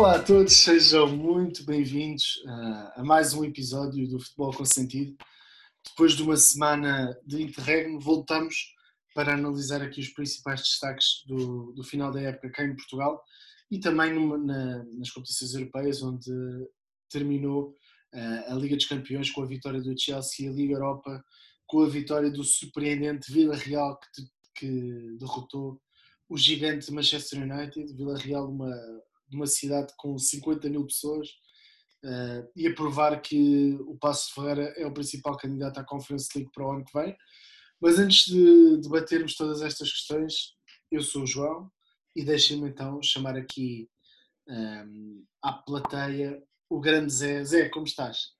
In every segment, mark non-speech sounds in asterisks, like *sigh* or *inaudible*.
Olá a todos, sejam muito bem-vindos a mais um episódio do Futebol com Sentido. Depois de uma semana de interregno, voltamos para analisar aqui os principais destaques do, do final da época cá em Portugal e também numa, na, nas competições europeias, onde terminou uh, a Liga dos Campeões com a vitória do Chelsea e a Liga Europa com a vitória do surpreendente Vila Real que, que derrotou o gigante Manchester United. Vila Real, uma, uma cidade com 50 mil pessoas, uh, e a provar que o Passo Ferreira é o principal candidato à Conference League para o ano que vem. Mas antes de debatermos todas estas questões, eu sou o João e deixem-me então chamar aqui um, à plateia o grande Zé. Zé, como estás?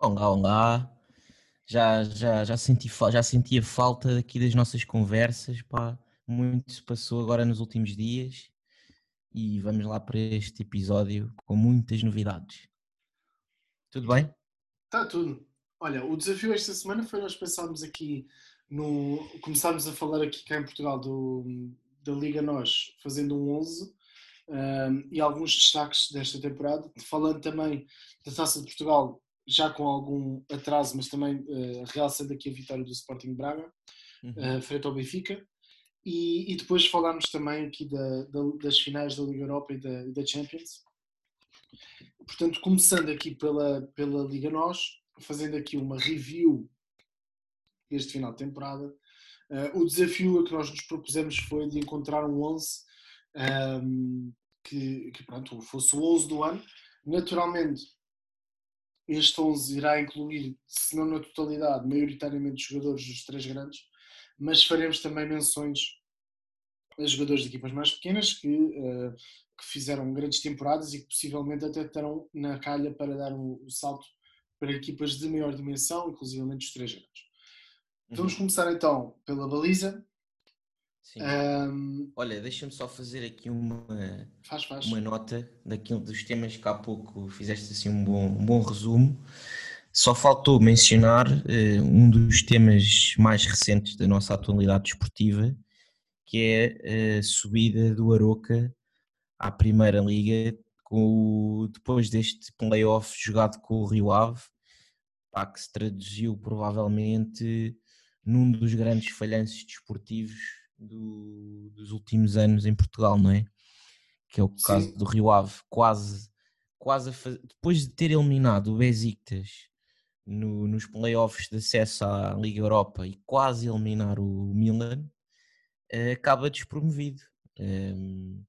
Olá, olá. Já, já, já, senti, já senti a falta aqui das nossas conversas, pá. Muito se passou agora nos últimos dias e vamos lá para este episódio com muitas novidades. Tudo bem? Está tudo. Olha, o desafio esta semana foi nós pensarmos aqui no. Começámos a falar aqui cá em Portugal do, da Liga Nós, fazendo um 11 um, e alguns destaques desta temporada, falando também da Taça de Portugal, já com algum atraso, mas também uh, realçando aqui a vitória do Sporting Braga, uhum. uh, frente ao Benfica. E, e, depois falámos também aqui da, da, das finais da Liga Europa e da, da Champions. Portanto, começando aqui pela, pela Liga Nós, fazendo aqui uma review deste final de temporada. Uh, o desafio a que nós nos propusemos foi de encontrar um 11 um, ehm, que, que pronto, fosse o 11 do ano. Naturalmente, este 11 irá incluir, se não na totalidade, maioritariamente jogadores dos três grandes, mas faremos também menções jogadores de equipas mais pequenas que, uh, que fizeram grandes temporadas e que possivelmente até estarão na calha para dar o, o salto para equipas de maior dimensão, inclusive os três grandes. Uhum. Vamos começar então pela baliza. Um... Olha, deixa-me só fazer aqui uma, faz, faz. uma nota daquilo dos temas que há pouco fizeste assim um bom, um bom resumo. Só faltou mencionar uh, um dos temas mais recentes da nossa atualidade desportiva, que é a subida do Aroca à Primeira Liga, com o, depois deste playoff jogado com o Rio Ave, pá, que se traduziu provavelmente num dos grandes falhanços desportivos do, dos últimos anos em Portugal, não é? Que é o caso Sim. do Rio Ave, quase, quase depois de ter eliminado o Besiktas no, nos playoffs de acesso à Liga Europa e quase eliminar o Milan, acaba despromovido. Uh,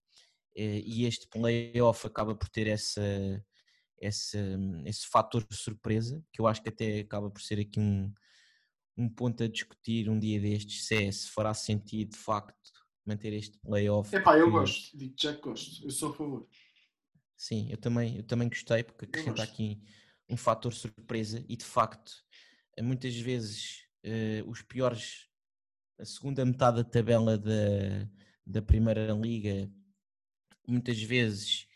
e este playoff acaba por ter essa, essa, esse fator de surpresa, que eu acho que até acaba por ser aqui um, um ponto a discutir um dia destes, se, é, se fará sentido de facto manter este playoff. É pá, eu gosto, digo já que gosto, eu sou a favor. Sim, eu também, eu também gostei, porque acrescenta aqui um fator surpresa e de facto, muitas vezes uh, os piores, a segunda metade da tabela da, da Primeira Liga, muitas vezes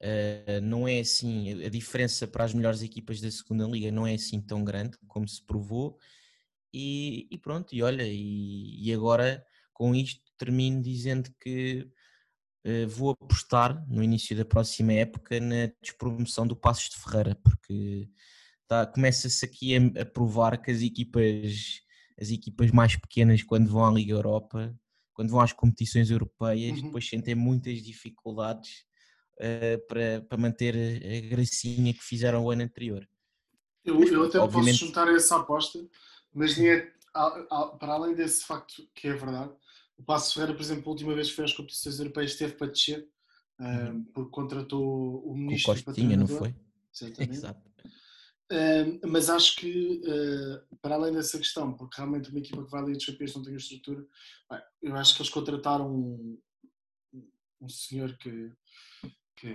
uh, não é assim, a diferença para as melhores equipas da Segunda Liga não é assim tão grande como se provou. E, e pronto, e olha, e, e, agora com isto termino dizendo que uh, vou apostar no início da próxima época na despromoção do Passos de Ferreira, porque tá, começa-se aqui a, a, provar que as equipas, as equipas mais pequenas, quando vão à Liga Europa, quando vão às competições europeias, uhum. depois sentem muitas dificuldades uh, para, para manter a gracinha que fizeram o ano anterior. Eu, eu até Obviamente... posso juntar essa aposta mas é, para além desse facto que é verdade, o Passo Ferreira, por exemplo, a última vez que foi às competições europeias esteve para descer, uhum. porque contratou o ministro o Costinha, não foi? Exatamente. *laughs* Exato. Uh, mas acho que, uh, para além dessa questão, porque realmente uma equipa que vai ali de Champions não tem a estrutura, bem, eu acho que eles contrataram um, um senhor que, que,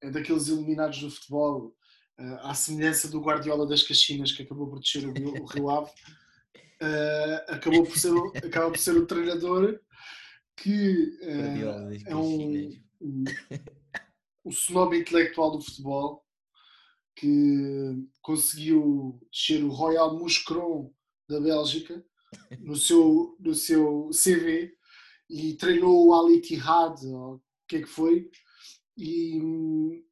é daqueles iluminados do futebol, uh, à semelhança do Guardiola das Caxinas, que acabou por descer o, o Rio Ave, uh, acabou por ser, *laughs* acaba por ser o treinador que é um, um, um intelectual do futebol que conseguiu descer o Royal Muscron da Bélgica no seu, no seu CV e treinou o Al Ittihad, ou o que é que foi, e,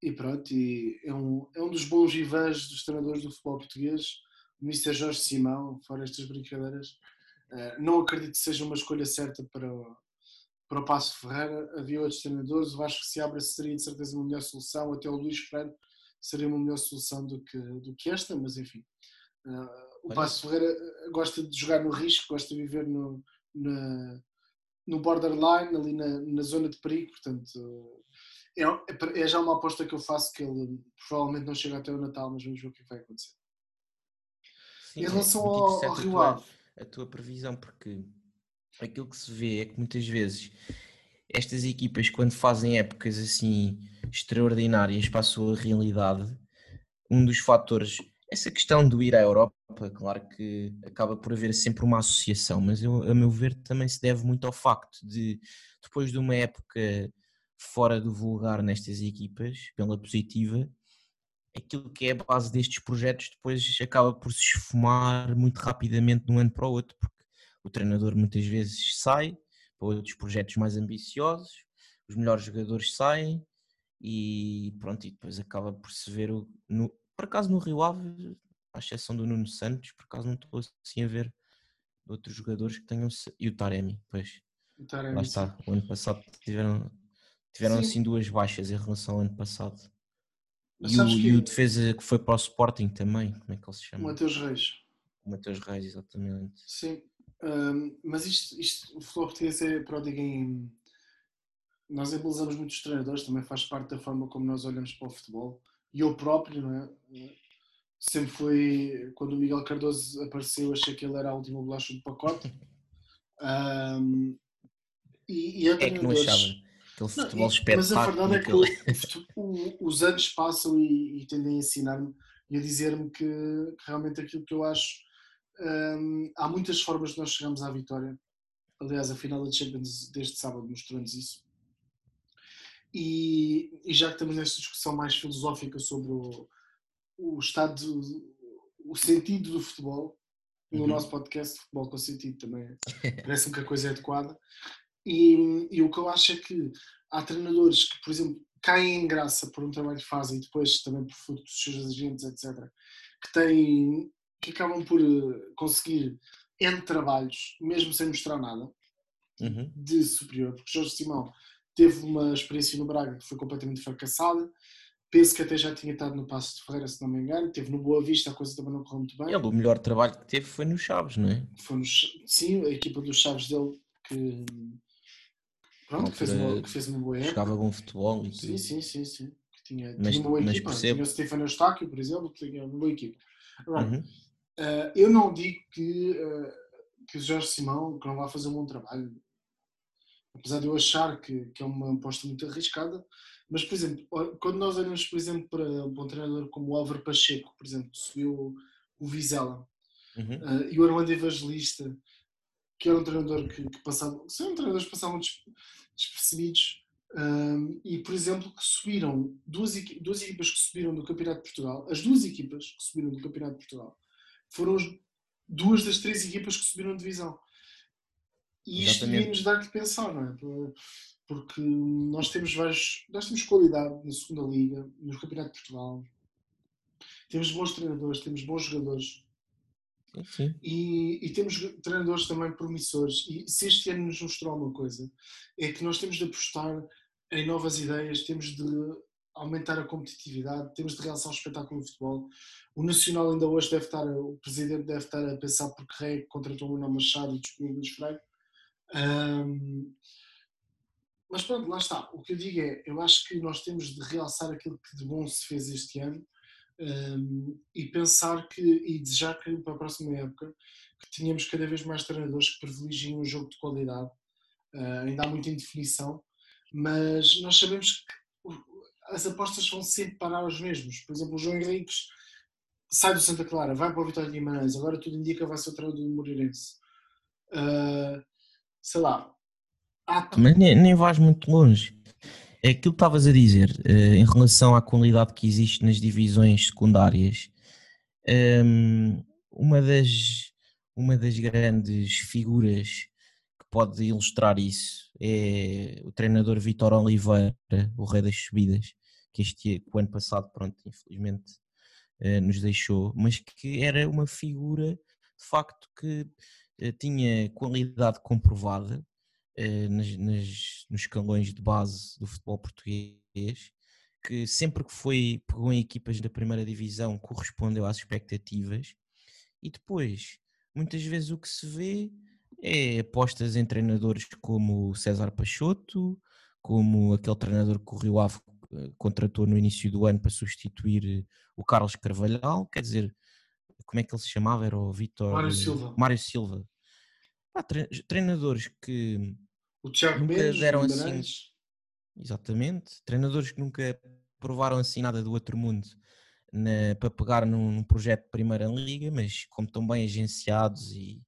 e, pronto, e é, um, é um dos bons vivãs dos treinadores do futebol português, o Mr. Jorge Simão, fora estas brincadeiras. Uh, não acredito que seja uma escolha certa para, para o Passo Ferreira. Havia outros treinadores, o Vasco se abre seria de certeza uma melhor solução, até o Luís Freire seria uma melhor solução do que, do que esta, mas enfim. Uh, o Passo Ferreira gosta de jogar no risco, gosta de viver no, na, no borderline, ali na, na zona de perigo, portanto é, é, é já uma aposta que eu faço que ele provavelmente não chega até o Natal, mas vamos ver o que vai acontecer. Sim, em é relação é ao, ao Rio Ave. A tua previsão, porque aquilo que se vê é que muitas vezes estas equipas, quando fazem épocas assim extraordinárias para a sua realidade, um dos fatores, essa questão do ir à Europa, claro que acaba por haver sempre uma associação, mas eu, a meu ver também se deve muito ao facto de, depois de uma época fora do vulgar nestas equipas, pela positiva, aquilo que é a base destes projetos depois acaba por se esfumar muito rapidamente de um ano para o outro, porque o treinador muitas vezes sai para outros projetos mais ambiciosos, os melhores jogadores saem e pronto, e depois acaba por se ver o, no, por acaso no Rio Ave, à exceção do Nuno Santos, por acaso não estou assim a ver outros jogadores que tenham e o Taremi, pois o Taremi, lá está, sim. o ano passado tiveram Tiveram Sim. assim duas baixas em relação ao ano passado. E o, que... e o, defesa que foi para o Sporting também, como é que ele se chama? O Mateus Reis. O Mateus Reis, exatamente. Sim, um, mas isto, isto, o futebol português é pródigo em. Nós embelezamos muitos treinadores, também faz parte da forma como nós olhamos para o futebol. E eu próprio, não é? Sempre foi. Quando o Miguel Cardoso apareceu, achei que ele era a última bolacha do pacote. Um, e, e é que não achava Aquele futebol não, espetáculo. Mas a verdade é que o, os anos passam e, e tendem a ensinar-me e a dizer-me que, que, realmente aquilo que eu acho. Hum, há muitas formas de nós chegarmos à vitória. Aliás, a final da Champions deste sábado mostrou-nos isso. E, e, já que estamos nesta discussão mais filosófica sobre o, o estado, o sentido do futebol, no uhum. nosso podcast, Futebol com Sentido também *laughs* parece-me que a coisa é adequada. E, e, o que eu acho é que há treinadores que, por exemplo, caem em graça por um trabalho que fazem e depois também por fruto dos seus agentes, etc., que têm, que acabam por eh, conseguir N trabalhos, mesmo sem mostrar nada uhum. de superior, porque Jorge Simão teve uma experiência no Braga que foi completamente fracassada. Penso que até já tinha estado no Passo de Ferreira, se não me engano. Teve no Boa Vista, a coisa também não correu muito bem. Ele, o melhor trabalho que teve foi no Chaves, não é? Foi no, sim, a equipa dos Chaves dele que Pronto, que fez, uma, que fez uma boa época. Jogava bom futebol e Sim, sim, sim, sim. Tinha, mas, tinha uma boa equipa. Percebo. Tinha o Stefano Eustáquio, por exemplo, que tinha uma boa equipa. Uhum. Uh, eu não digo que, uh, que o Jorge Simão que não vai fazer um bom trabalho. Apesar de eu achar que, que é uma aposta muito arriscada, mas, por exemplo, quando nós olhamos, por exemplo, para um treinador como o Álvaro Pacheco, por exemplo, que subiu o Vizela, uhum. uh, e o Armando Evangelista, que era um treinador que, que passava, são treinadores que passavam despercebidos um, e, por exemplo, que subiram, duas, duas equipas que subiram do Campeonato de Portugal, as duas equipas que subiram do Campeonato de Portugal foram as, duas das três equipas que subiram de divisão. E isto devia-nos dar que pensar, não é? Porque nós temos vários, nós temos qualidade na segunda liga, no Campeonato de Portugal, temos bons treinadores, temos bons jogadores. E, e, temos treinadores também promissores. E se este ano nos mostrou uma coisa, é que nós temos de apostar em novas ideias, temos de aumentar a competitividade, temos de realçar o espetáculo no futebol. O Nacional ainda hoje deve estar, o presidente deve estar a pensar porque Rei contratou o Manuel Machado e o Luís Freire. Um, mas pronto, lá está. O que eu digo é, eu acho que nós temos de realçar aquilo que de bom se fez este ano um, e pensar que e desejar que para a próxima época que tenhamos cada vez mais treinadores que privilegiem um jogo de qualidade. Uh, ainda há muita indefinição, mas nós sabemos que as apostas vão sempre parar aos mesmos. Por exemplo, o João Henriques sai do Santa Clara, vai para o Vitória de Guimarães, agora tudo indica vai ser o treinador do Moreirense. Uh, sei lá. Há... Mas nem, nem vais muito longe. É aquilo que estavas a dizer uh, em relação à qualidade que existe nas divisões secundárias. Um, ehm, uma, das, uma das grandes figuras que pode ilustrar isso é o treinador Vitor Oliveira, o rei das subidas, que este o ano passado, pronto, infelizmente eh, nos deixou, mas que era uma figura de facto que eh, tinha qualidade comprovada eh, nas, nas, nos escalões de base do futebol português, que sempre que foi, pegou em equipas da primeira divisão, correspondeu às expectativas, e depois, muitas vezes o que se vê é apostas em treinadores como César Peixoto, como aquele treinador que Ave eh, contratou no início do ano para substituir o Carlos Carvalhal, quer dizer, como é que ele se chamava? Era o Vitor Mário Silva. Mário Silva. Há treinadores que o nunca Mendes, deram assim. Exatamente, treinadores que nunca provaram assim nada do outro mundo na, para pegar num, num, projeto de Primeira Liga, mas como estão bem agenciados e,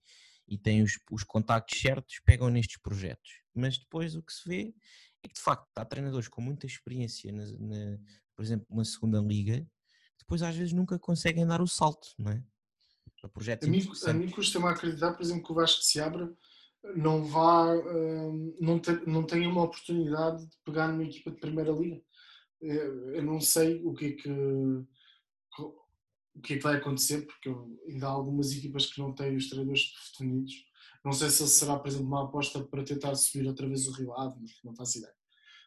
e têm os, os contactos certos, pegam nestes projetos. Mas depois o que se vê é que de facto há treinadores com muita experiência, na, na, por exemplo, uma segunda liga, depois às vezes nunca conseguem dar o salto, não é? Projetos a mim, a mim custa-me acreditar, por exemplo, que o Vasco se abra não vá, hum, não, te, não tenha uma oportunidade de pegar numa equipa de primeira liga. Eu não sei o que é que o que é que vai acontecer, porque ainda há algumas equipas que não têm os treinadores definidos. Não sei se será, por exemplo, uma aposta para tentar subir outra vez o Rio Ave, não faço ideia.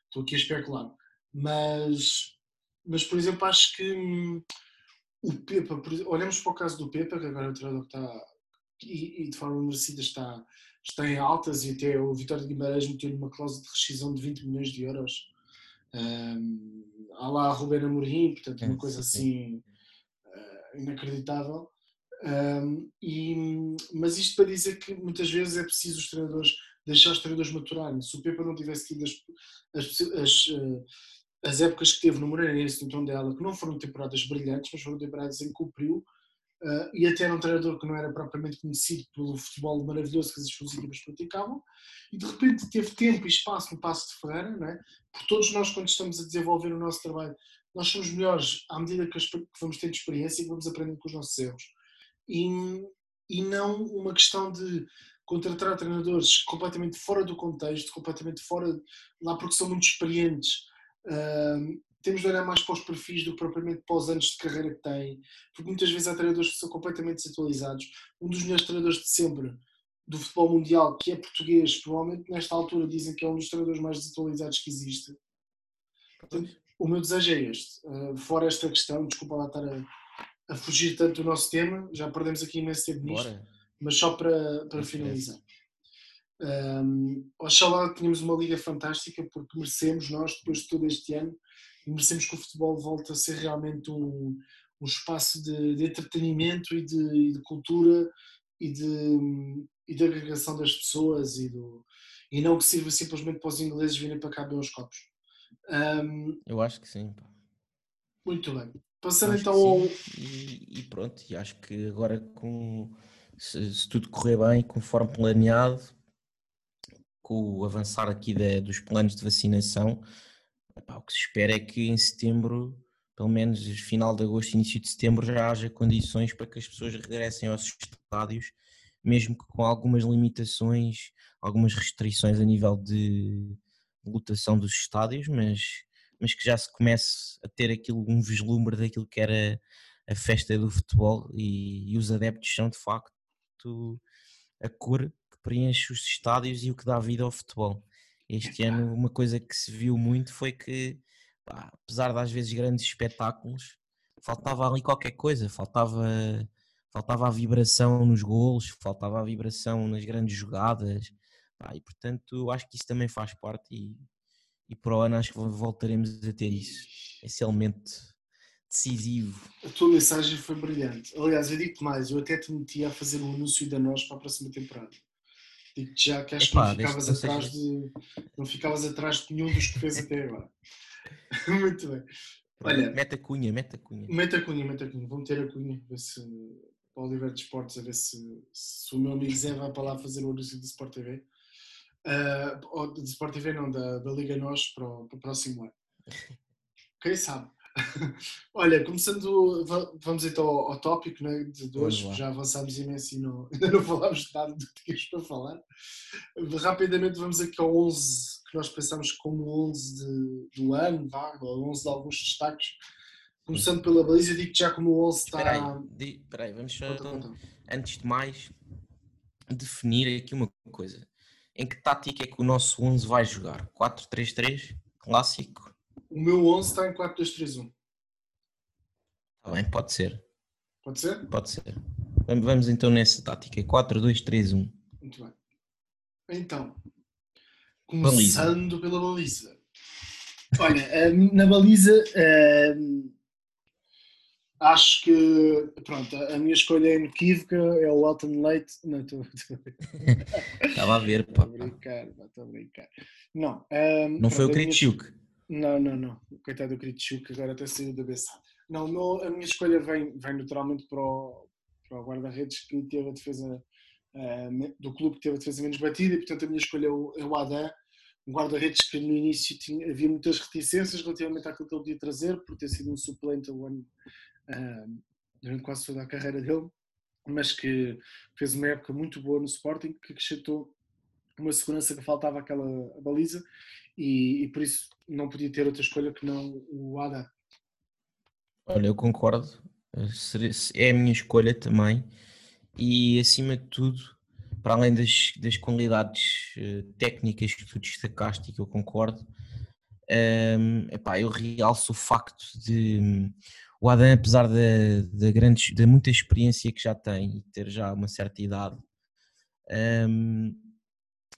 Estou aqui a especular. Mas, mas por exemplo, acho que hum, o Pepa, olhamos para o caso do Pepa, que agora é o treinador que está, e, e de forma merecida está, está em altas, e até o Vitório de Guimarães meteu-lhe uma cláusula de rescisão de 20 milhões de euros. Um, há lá a Rubén Amorim, portanto, uma coisa assim uh, inacreditável. Um, e, mas isto para dizer que muitas vezes é preciso os treinadores deixar os treinadores maturarem. Se o Pepa não tivesse tido as, as, as, uh, as épocas que teve no Moreirense, no tom dela, que não foram temporadas brilhantes, mas foram temporadas em que cumpriu, Uh, e até era um treinador que não era propriamente conhecido pelo futebol maravilhoso que as suas equipas praticavam, e de repente teve tempo e espaço no Passo de Ferreira, não é? porque todos nós, quando estamos a desenvolver o nosso trabalho, nós somos melhores à medida que vamos tendo experiência e que vamos aprendendo com os nossos erros. E, e não uma questão de contratar treinadores completamente fora do contexto, completamente fora, lá porque são muito experientes, uh, temos de olhar mais para os perfis do que propriamente para os anos de carreira que têm, porque muitas vezes há treinadores que são completamente desatualizados. Um dos melhores treinadores de sempre do futebol mundial, que é português, provavelmente nesta altura dizem que é um dos treinadores mais desatualizados que existe. Portanto, o meu desejo é este. Uh, fora esta questão, desculpa lá estar a, a, fugir tanto do nosso tema, já perdemos aqui imenso tempo nisto, Bora. mas só para, para finalizar. Um, oxalá tínhamos uma liga fantástica porque merecemos nós, depois de todo este ano, e merecemos que o futebol volte a ser realmente um, um espaço de, de entretenimento e de, de, cultura e de, e de agregação das pessoas e, do, e não que sirva simplesmente para os ingleses virem para cá beber os copos. Um, Eu acho que sim. Muito bem. Passando então ao. E, e, pronto, e acho que agora com se, se, tudo correr bem, conforme planeado, com o avançar aqui de, dos planos de vacinação, Epá, o que se espera é que em setembro, pelo menos final de agosto, início de setembro, já haja condições para que as pessoas regressem aos estádios, mesmo que com algumas limitações, algumas restrições a nível de lotação dos estádios, mas, mas que já se comece a ter aquilo, um vislumbre daquilo que era a festa do futebol e, e os adeptos são de facto a cor que preenche os estádios e o que dá vida ao futebol. Este ano, uma coisa que se viu muito foi que, pá, apesar de às vezes grandes espetáculos, faltava ali qualquer coisa, faltava, faltava a vibração nos golos, faltava a vibração nas grandes jogadas, pá, e portanto acho que isso também faz parte e, e para o ano acho que voltaremos a ter isso, esse elemento decisivo. A tua mensagem foi brilhante. Aliás, eu digo-te mais, eu até te meti a fazer um anúncio da nós para a próxima temporada. Digo-te já que acho Epá, que não ficavas, atrás de, não ficavas atrás de nenhum dos que fez até agora. *laughs* Muito bem. Olha, meta cunha, meta cunha. Meta cunha, meta cunha. Vamos ter a cunha, ver se para o Oliver de Esportes, a ver se, se o meu amigo Zé vai para lá fazer o anúncio do Sport TV. Uh, de Sport TV não, da, da Liga Nós para o, para o próximo ano. *laughs* Quem sabe? *laughs* Olha, começando, vamos então ao, ao tópico né, de hoje, já avançámos imenso e não, *laughs* ainda não falámos de nada do que tínhamos para falar. Rapidamente vamos aqui ao 11 que nós pensamos como 11 de, do ano, vá, ou 11 de alguns destaques. Começando pela baliza, digo já como o 11 está. Espera aí, vamos só, então, antes de mais, definir aqui uma coisa. Em que tática é que o nosso 11 vai jogar? 4-3-3? Clássico? O meu 11 está em 4-2-3-1. Está bem, pode ser. Pode ser? Pode ser. Vamos então nessa tática. 4-2-3-1. Muito bem. Então, começando baliza. pela baliza. Olha, eh, *laughs* na baliza eh, acho que pronto, a minha escolha é inequívoca, é o Elton Leite. Não, estou *laughs* Estava a ver, pá. Estou a brincar, estou a brincar. Não, um, eh, não foi o Kritschuk. Não, não, não. Coitado do Kritschuk, agora até saiu da beça. Não, a minha escolha vem, vem naturalmente para o, para o guarda-redes que teve a defesa uh, do clube que teve a defesa menos batida e portanto a minha escolha é o, é o Adam, um guarda-redes que no início tinha, havia muitas reticências relativamente àquilo que ele podia trazer, por ter sido um suplente o ano, durante quase toda a carreira dele, mas que fez uma época muito boa no Sporting, que acrescentou uma segurança que faltava àquela baliza e, e, por isso não podia ter outra escolha que não o Adam. Olha, eu concordo, é a minha escolha também e acima de tudo, para além das, das qualidades uh, técnicas que tu destacaste e que eu concordo, um, epá, eu realço o facto de o Adam, apesar da, da, grande, da muita experiência que já tem e ter já uma certa idade, um, ehm,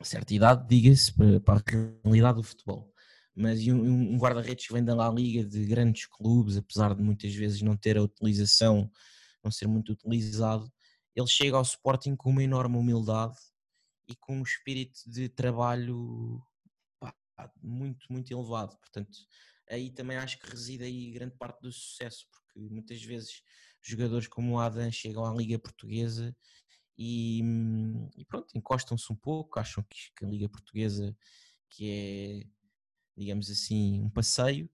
certa idade, diga-se, para, para, a realidade do futebol. Mas um, um guarda-redes que vem da La Liga de grandes clubes, apesar de muitas vezes não ter a utilização, não ser muito utilizado, ele chega ao Sporting com uma enorme humildade e com um espírito de trabalho pá, muito, muito elevado. Portanto, aí também acho que reside aí grande parte do sucesso, porque muitas vezes jogadores como o Adam chegam à Liga Portuguesa e, e pronto, encostam-se um pouco, acham que, a Liga Portuguesa que é, digamos assim, um passeio,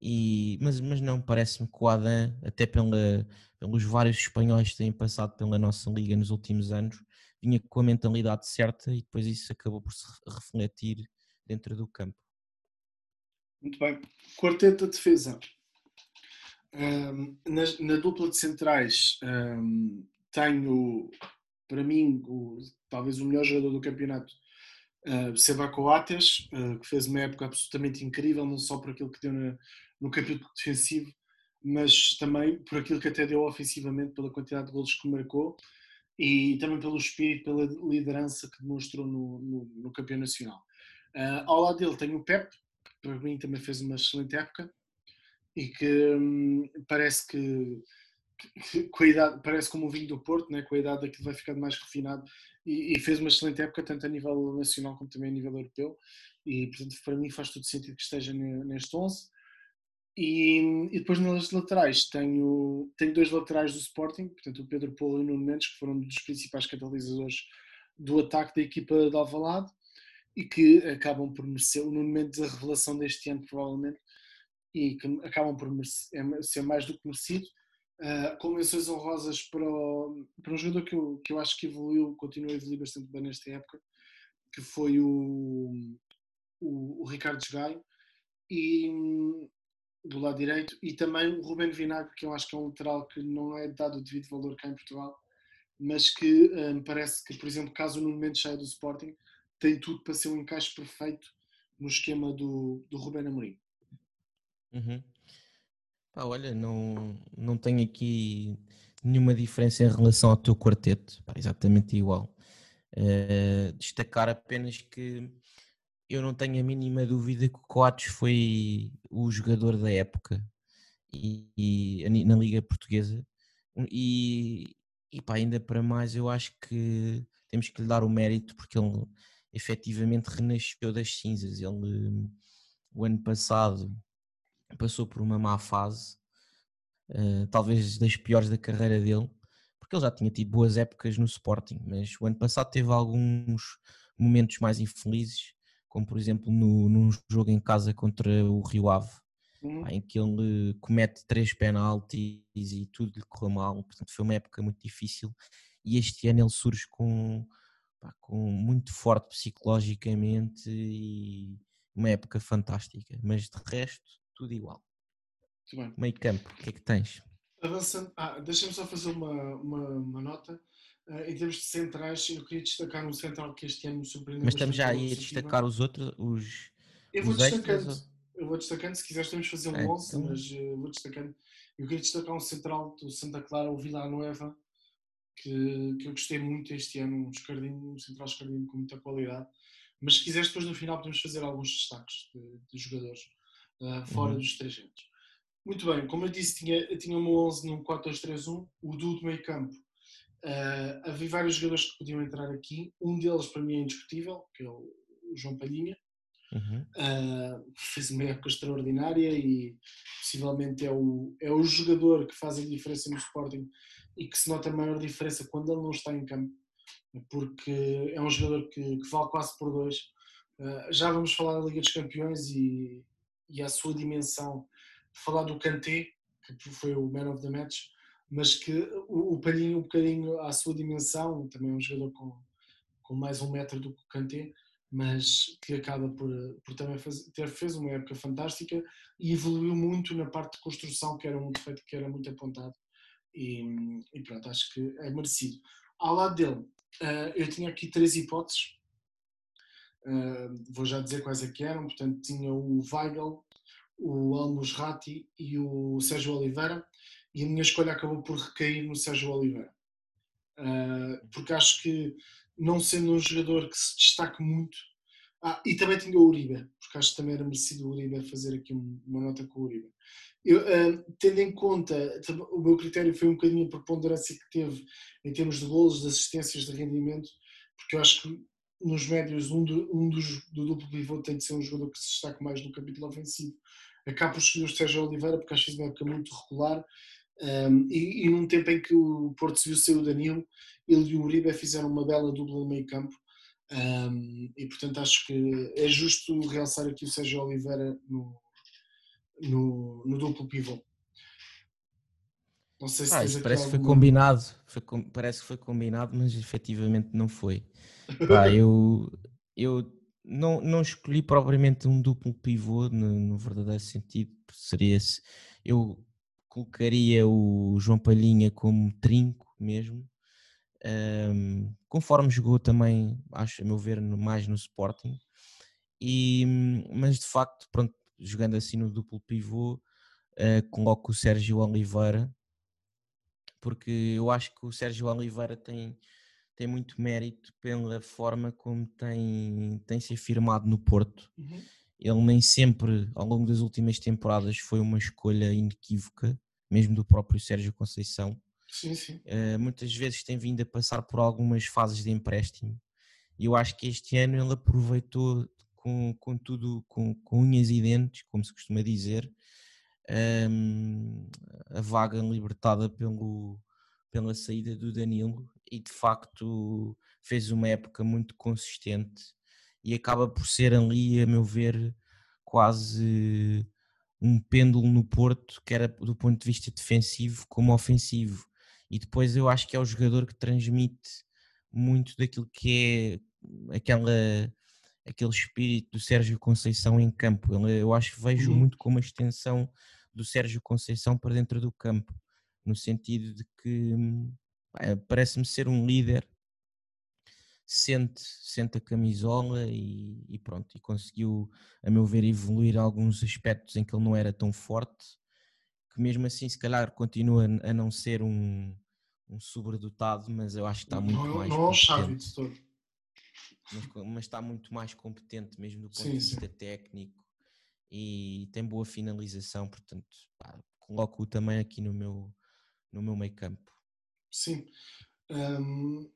e, mas, mas não, parece-me que o Adam, até pela, pelos vários espanhóis que têm passado pela nossa liga nos últimos anos, vinha com a mentalidade certa e depois isso acabou por se refletir dentro do campo. Muito bem. Quarteto de defesa. Um, na, na, dupla de centrais um, tenho para mim, o, talvez o melhor jogador do campeonato, uh, Seba Coates, uh, que fez uma época absolutamente incrível, não só por aquilo que deu na, no capítulo defensivo, mas também por aquilo que até deu ofensivamente, pela quantidade de golos que marcou e também pelo espírito, pela liderança que demonstrou no, no, no campeão nacional. Uh, ao lado dele tenho o Pep, que para mim também fez uma excelente época e que hum, parece que com a idade, parece como o vinho do Porto, né? com a idade aquilo vai ficando mais refinado e, e, fez uma excelente época, tanto a nível nacional como também a nível europeu. E portanto, para mim, faz todo sentido que esteja neste 11. E, e depois nas laterais tenho, tenho dois laterais do Sporting, portanto, o Pedro Paulo e o Nuno Mendes, que foram um dos principais catalisadores do ataque da equipa de Alvalade e que acabam por merecer, o Nuno Mendes, a revelação deste ano, provavelmente, e que acabam por merecer, é ser mais do que merecido. Uh, com menções honrosas para, o, para um jogador que eu, que eu acho que evoluiu, continua a evoluir bastante bem nesta época, que foi o, o, o Ricardo Gaio, e do lado direito, e também o Ruben Vinagre, que eu acho que é um lateral que não é dado o devido valor cá em Portugal, mas que uh, me parece que, por exemplo, caso o Nuno Mendes saia do Sporting, tem tudo para ser um encaixe perfeito no esquema do, do Ruben Amorim. Uhum. Pá, olha, não, não tenho aqui nenhuma diferença em relação ao teu quarteto, pá, exatamente igual. Uh, destacar apenas que eu não tenho a mínima dúvida que o Coates foi o jogador da época e, e na Liga Portuguesa e, e pá, ainda para mais eu acho que temos que lhe dar o mérito porque ele efetivamente renasceu das cinzas. Ele o ano passado passou por uma má fase, uh, talvez das piores da carreira dele, porque ele já tinha tido boas épocas no Sporting, mas o ano passado teve alguns momentos mais infelizes, como por exemplo no, num jogo em casa contra o Rio Ave, uhum. em que ele comete três penaltis e tudo lhe correu mal. Portanto, foi uma época muito difícil. E este ano ele surge com, pá, com muito forte psicologicamente e uma época fantástica. Mas de resto, tudo igual. Meio campo, o que é que tens? Avançando, ah, deixa-me só fazer uma, uma, uma nota. Uh, em termos de centrais, eu queria destacar um central que este ano me surpreendeu. Mas estamos já aí a destacar os outros, os. Eu vou os destacando, extras, eu vou destacando, se quiseres, temos fazer um é, 11, então... mas uh, vou destacando. Eu queria destacar um central do Santa Clara, o Vila Nueva, que, que eu gostei muito este ano, um, escardinho, um central escardinho com muita qualidade. Mas se quiseres, depois no final podemos fazer alguns destaques de, de jogadores uh, fora uhum. dos estrangeiros. Muito bem, como eu disse, tinha, tinha uma 11 num 4-2-3-1, o duo do meio campo. Uh, havia vários jogadores que podiam entrar aqui. Um deles, para mim, é indiscutível, que é o, o João Palhinha. Uhum. Uh, fez uma época extraordinária e possivelmente é o, é o jogador que faz a diferença no Sporting e que se nota a maior diferença quando ele não está em campo, porque é um jogador que, que vale quase por dois. Uh, já vamos falar da Liga dos Campeões e, e a sua dimensão falar do Kanté, que foi o man of the match, mas que o, o Palhinho, um bocadinho à sua dimensão, também é um jogador com, com mais um metro do que o Kanté, mas que acaba por, por também fazer, ter fez uma época fantástica e evoluiu muito na parte de construção, que era um defeito que era muito apontado. E, e pronto, acho que é merecido. Ao lado dele, uh, eu tinha aqui três hipóteses. Uh, vou já dizer quais é que eram. Portanto, tinha o Weigel, o Almos Ratti e o Sérgio Oliveira, e a minha escolha acabou por recair no Sérgio Oliveira. Uh, porque acho que, não sendo um jogador que se destaque muito, ah, e também tinha o Uribe, porque acho que também era merecido o Uribe fazer aqui uma nota com o Uribe. Eu, uh, tendo em conta, o meu critério foi um bocadinho a preponderância que teve em termos de golos, de assistências, de rendimento, porque eu acho que nos médios um, um dos, do duplo pivô tem de ser um jogador que se destaque mais no capítulo ofensivo. Acabo por escolher o Sérgio Oliveira porque acho que uma época muito regular um, e, e, num tempo em que o Porto se viu o Danilo, ele e o Uribe fizeram uma bela dupla no meio campo um, e portanto acho que é justo realçar aqui o Sérgio Oliveira no, no, no duplo pivô. Não sei se ah, parece que foi combinado, foi, parece que foi combinado, mas efetivamente não foi. Pá, *laughs* eu, eu não, não escolhi propriamente um duplo pivô no, no verdadeiro sentido, seria se eu colocaria o João Palhinha como trinco mesmo, um, conforme jogou também, acho a meu ver, no, mais no Sporting, e, mas de facto, pronto, jogando assim no duplo pivô, uh, coloco o Sérgio Oliveira, porque eu acho que o Sérgio Oliveira tem tem muito mérito pela forma como tem, tem se afirmado no Porto. Uhum. Ele nem sempre, ao longo das últimas temporadas, foi uma escolha inequívoca, mesmo do próprio Sérgio Conceição. Sim, sim. Uh, muitas vezes tem vindo a passar por algumas fases de empréstimo. E eu acho que este ano ele aproveitou com, com tudo, com, com unhas e dentes, como se costuma dizer, um, a vaga libertada pelo, pela saída do Danilo e de facto fez uma época muito consistente e acaba por ser ali, a meu ver, quase um pêndulo no Porto, que era do ponto de vista defensivo como ofensivo. E depois eu acho que é o jogador que transmite muito daquilo que é aquela, aquele espírito do Sérgio Conceição em campo. Eu acho que vejo uhum. muito como a extensão do Sérgio Conceição para dentro do campo, no sentido de que hum, parece-me ser um líder, sente, sente a camisola e, e, pronto, e conseguiu, a meu ver, evoluir alguns aspectos em que ele não era tão forte, que mesmo assim se calhar continua a não ser um, um sobredotado, mas eu acho que está muito não, mais não de todo. Mas, mas, está muito mais competente mesmo do ponto sim, de vista sim. técnico e tem boa finalização, portanto coloco-o também aqui no meu, no meu meio campo. Sim. Um,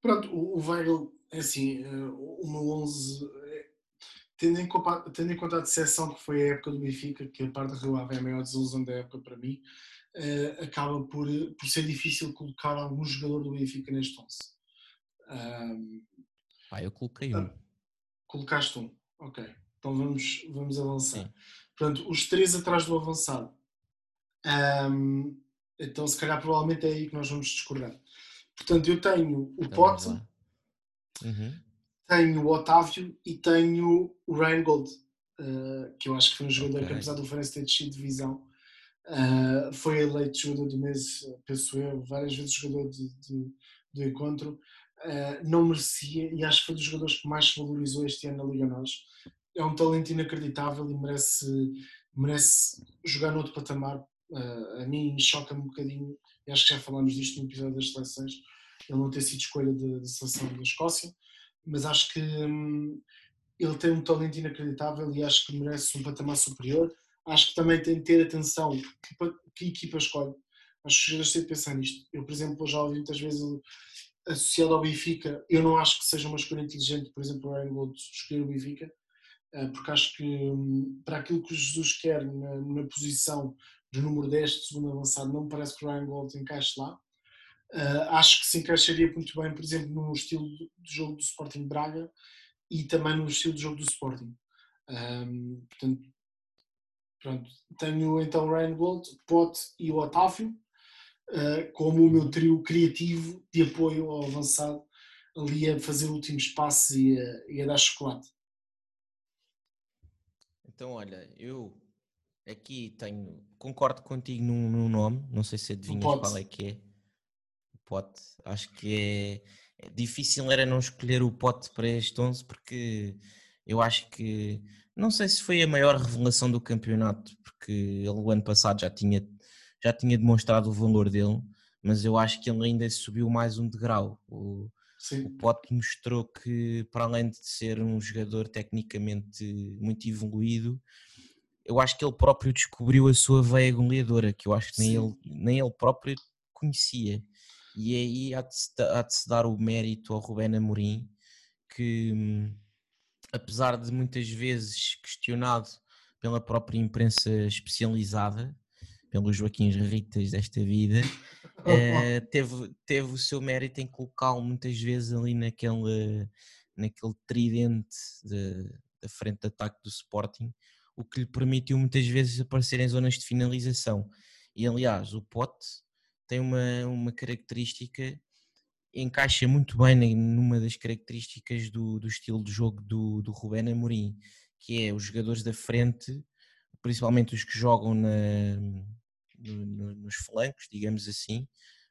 pronto, o, o Weigl, é assim, uh, o meu 11, é, tendo, em, tendo em conta a decepção que foi a época do Benfica, que a parte Ave é a maior desilusão da época para mim, uh, acaba por, por ser difícil colocar algum jogador do Benfica neste 11. Um, ah, eu coloquei um. Colocaste um, ok. Então vamos, vamos avançar. Sim. Portanto, os três atrás do avançado. Um, então, se calhar, provavelmente é aí que nós vamos discordar. Portanto, eu tenho o então, Pote, uhum. tenho o Otávio e tenho o Ryan Gold, uh, que eu acho que foi um jogador okay. que, apesar do Farense ter descido de divisão, uh, foi eleito jogador do mês, penso eu, várias vezes jogador de, de, do encontro. Uh, não merecia e acho que foi dos jogadores que mais se valorizou este ano na Liga Nós. É um talento inacreditável e merece, merece jogar noutro patamar. Uh, a mim choca-me um bocadinho, e acho que já falámos disto no episódio das seleções, ele não ter sido escolha da seleção da Escócia, mas acho que hum, ele tem um talento inacreditável e acho que merece um patamar superior. Acho que também tem de ter atenção que, que equipa escolhe. Acho que os jogadores têm de pensar nisto. Eu, por exemplo, já ouvi muitas vezes associado ao Benfica, eu não acho que seja uma escolha inteligente, por exemplo, o Ryan Gold escolher o Benfica, eh, porque acho que hum, para aquilo que o Jesus quer na, na posição de número 10 de segundo avançado, não me parece que o Ryan Gold encaixe lá. Uh, acho que se encaixaria muito bem, por exemplo, no estilo de jogo do Sporting Braga e também no estilo de jogo do Sporting. Um, portanto, pronto, tenho então o Ryan Gold, Pote e o Otávio uh, como o meu trio criativo de apoio ao avançado, ali a fazer últimos passos e a, e a dar chocolate. Então, olha, eu aqui tenho, concordo contigo no, no nome, não sei se adivinhas qual é que é pote. Acho que é, é, difícil era não escolher o pote para este 11 porque eu acho que não sei se foi a maior revelação do campeonato, porque ele o ano passado já tinha, já tinha demonstrado o valor dele, mas eu acho que ele ainda subiu mais um degrau. O, o Pote mostrou que, para além de ser um jogador tecnicamente muito evoluído, eu acho que ele próprio descobriu a sua veia goleadora, que eu acho que nem, ele, nem ele próprio conhecia. E aí há de, se, há de se dar o mérito ao Rubén Amorim, que apesar de muitas vezes questionado pela própria imprensa especializada, pelos Joaquim Ritas desta vida, *laughs* eh, teve, teve o seu mérito em colocá-lo muitas vezes ali naquele, naquele tridente da frente de ataque do Sporting, o que lhe permitiu muitas vezes aparecer em zonas de finalização. E aliás, o Pote tem uma, uma característica, encaixa muito bem numa das características do, do estilo de jogo do, do Rubén Amorim, que é os jogadores da frente, principalmente os que jogam na, no, no, nos flancos, digamos assim,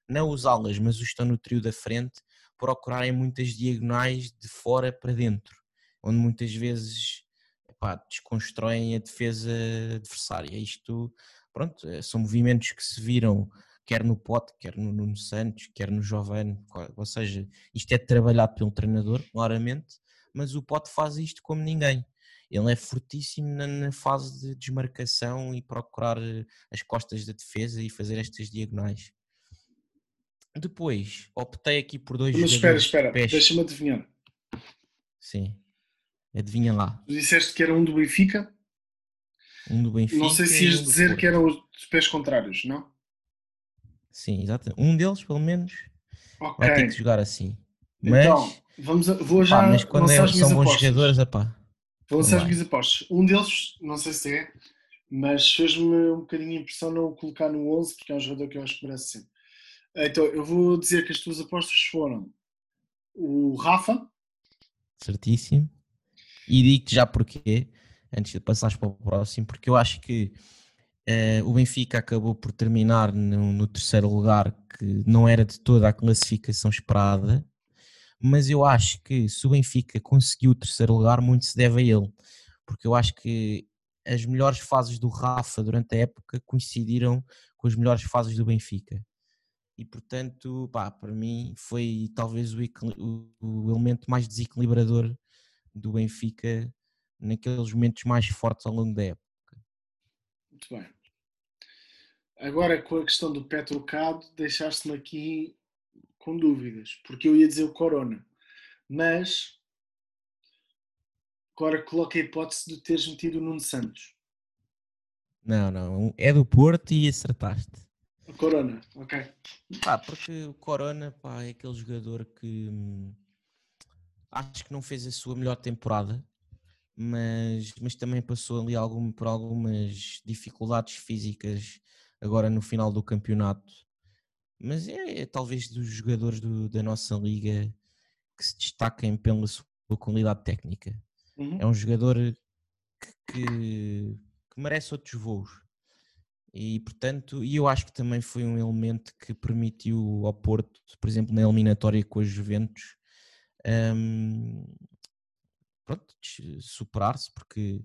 não os alas, mas os que estão no trio da frente, procurarem muitas diagonais de fora para dentro, onde muitas vezes epá, desconstroem a defesa adversária. Isto, pronto, eh, são movimentos que se viram quer no Pote, quer no Nuno Santos, quer no Giovanni, ou seja, isto é trabalhado pelo treinador, claramente, mas o Pote faz isto como ninguém. Ele é fortíssimo na, na, fase de desmarcação e procurar eh, as costas da defesa e fazer estas diagonais. Depois, optei aqui por dois Mas espera, espera, deixa-me adivinhar. Sim, adivinha lá. Tu disseste que era um do Benfica? Um do Benfica. Não sei se ias um dizer que eram os pés contrários, não? Sim, exato. Um deles, pelo menos, okay. vai ter que jogar assim. Mas, então, vamos a, vou já. Pá, mas quando é, são bons apostas. jogadores, epá, vou lançar as minhas apostas. Um deles, não sei se é, mas fez-me um bocadinho a impressão não o colocar no 11, porque é um jogador que eu acho que merece ser. Então, eu vou dizer que as tuas apostas foram o Rafa. Certíssimo. E digo-te já porquê, antes de passares para o próximo, porque eu acho que Uh, o Benfica acabou por terminar no, no, terceiro lugar, que não era de toda a classificação esperada, mas eu acho que se o Benfica conseguiu o terceiro lugar, muito se deve a ele, porque eu acho que as melhores fases do Rafa durante a época coincidiram com as melhores fases do Benfica. E portanto, pá, para mim foi talvez o, o, elemento mais desequilibrador do Benfica naqueles momentos mais fortes ao longo da época. Muito bem. Agora com a questão do pé trocado, deixaste-me aqui com dúvidas, porque eu ia dizer o Corona, mas agora coloca a hipótese de teres metido o Nuno Santos. Não, não, é do Porto e acertaste. O Corona, ok. Pá, porque o Corona pá, é aquele jogador que hum, acho que não fez a sua melhor temporada mas, mas também passou ali algum, por algumas dificuldades físicas agora no final do campeonato. Mas é, é talvez dos jogadores do, da nossa liga que se destaquem pela sua qualidade técnica. Uhum. É um jogador que, que, que merece outros voos. E portanto, e eu acho que também foi um elemento que permitiu ao Porto, por exemplo, na eliminatória com os Juventus, um, pronto, superar-se, porque,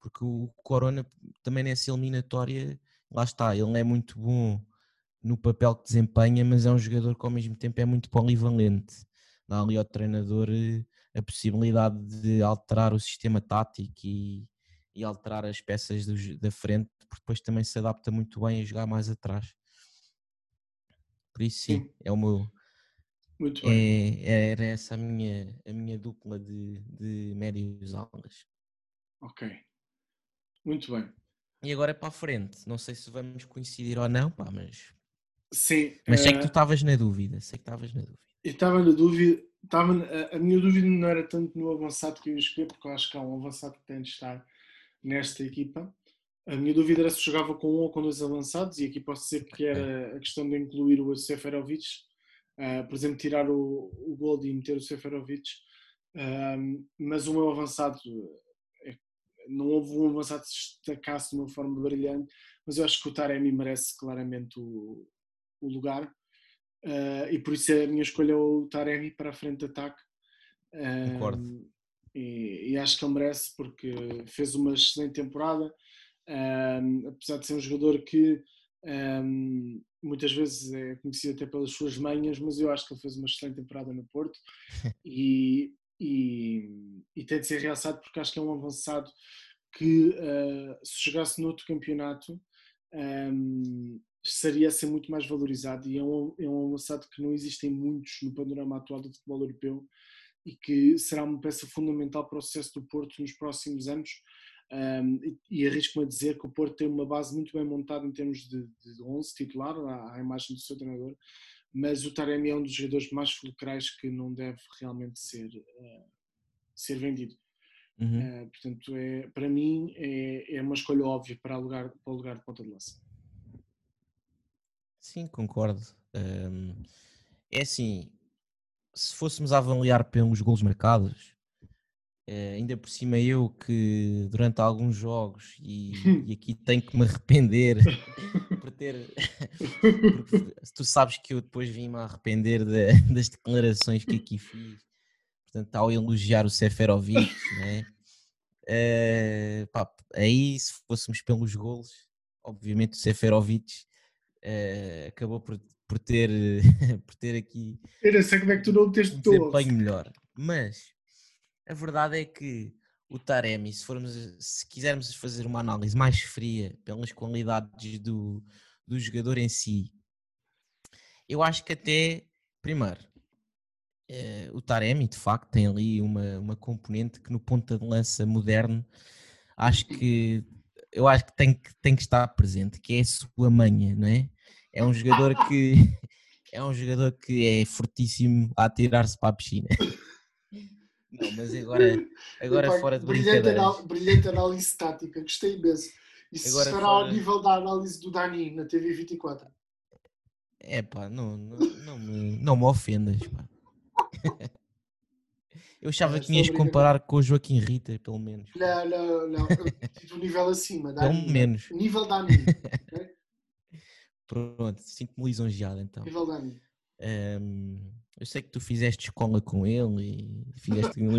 porque o Corona também nessa eliminatória, lá está, ele é muito bom no papel que desempenha, mas é um jogador que ao mesmo tempo é muito polivalente. Dá ali ao treinador eh, a possibilidade de alterar o sistema tático e, e alterar as peças do, da frente, porque depois também se adapta muito bem a jogar mais atrás. Por isso sim, sim. é o meu. Muito bem. É, era essa a minha, a minha dupla de, de médios alas. Ok. Muito bem. E agora é para a frente. Não sei se vamos coincidir ou não, pá, mas. Sim. Mas sei que tu eh, estavas na dúvida. Sei que estavas na dúvida. Eu estava na dúvida. Estava, a, a minha dúvida não era tanto no avançado que eu ia escolher, porque eu acho que há um avançado que tem de estar nesta equipa. A minha dúvida era se jogava com um ou com dois avançados, e aqui posso dizer que era a questão de incluir o Seferovic, uh, por exemplo, tirar o, o Gold e meter o Seferovic. Uh, mas o meu avançado, é, não houve um avançado que se destacasse de uma forma brilhante, mas eu acho que o Taremi merece claramente o, o lugar. Uh, e por isso a minha escolha é o Taremi para a frente de ataque. Concordo. E, e, acho que ele merece porque fez uma excelente temporada, um, apesar de ser um jogador que um, muitas vezes é conhecido até pelas suas manhas, mas eu acho que ele fez uma excelente temporada no Porto *laughs* e, e, e tem de ser realçado porque acho que é um avançado que uh, se jogasse noutro campeonato um, seria a ser muito mais valorizado e é um, é um avançado que não existem muitos no panorama atual do futebol europeu e que será uma peça fundamental para o sucesso do Porto nos próximos anos. Um, e, arrisco-me a dizer que o Porto tem uma base muito bem montada em termos de, de 11 titular, à, à imagem do seu treinador, mas o Taremi é um dos jogadores mais fulcrais que não deve realmente ser, uh, ser vendido. Uhum. Uh, portanto, é, para mim, é, é uma escolha óbvia para, lugar, para o lugar de ponta de lança. Sim, concordo. Um, é assim, se fôssemos a avaliar pelos gols marcados, eh, ainda por cima eu que durante alguns jogos, e, e aqui *laughs* tenho que me arrepender *laughs* por ter. *laughs* tu sabes que eu depois vim-me a arrepender de, das declarações que aqui fiz, portanto, ao elogiar o Seferovic, né? Uh, pá, aí se fôssemos pelos gols, obviamente o Seferovic uh, acabou por por ter, *laughs* por ter aqui. Eu não sei como é que tu não tens um desempenho melhor. Mas a verdade é que o Taremi, se, formos, se quisermos fazer uma análise mais fria pelas qualidades do, do jogador em si, eu acho que até, primeiro, eh, o Taremi de facto tem ali uma, uma componente que no ponta de lança moderno acho que eu acho que tem que, tem que estar presente, que é a sua manha, não é? É um jogador *laughs* que é um jogador que é fortíssimo a atirar-se para a piscina. Não, mas agora, agora fora de brilhante análise, brilhante análise tática, gostei imenso. Isso agora estará fora... ao nível da análise do Dani na TV 24. É pá, não, não, não, me, não me ofendas, pá. *laughs* Eu achava é, que tinhas comparar com o Joaquim Rita, pelo menos. Não, não, não. Tive um nível acima. Dani, pelo menos. Nível Dani. *laughs* Okay? Pronto, sinto-me lisonjeado então. Um, eu sei que tu fizeste escola com ele e fizeste uma,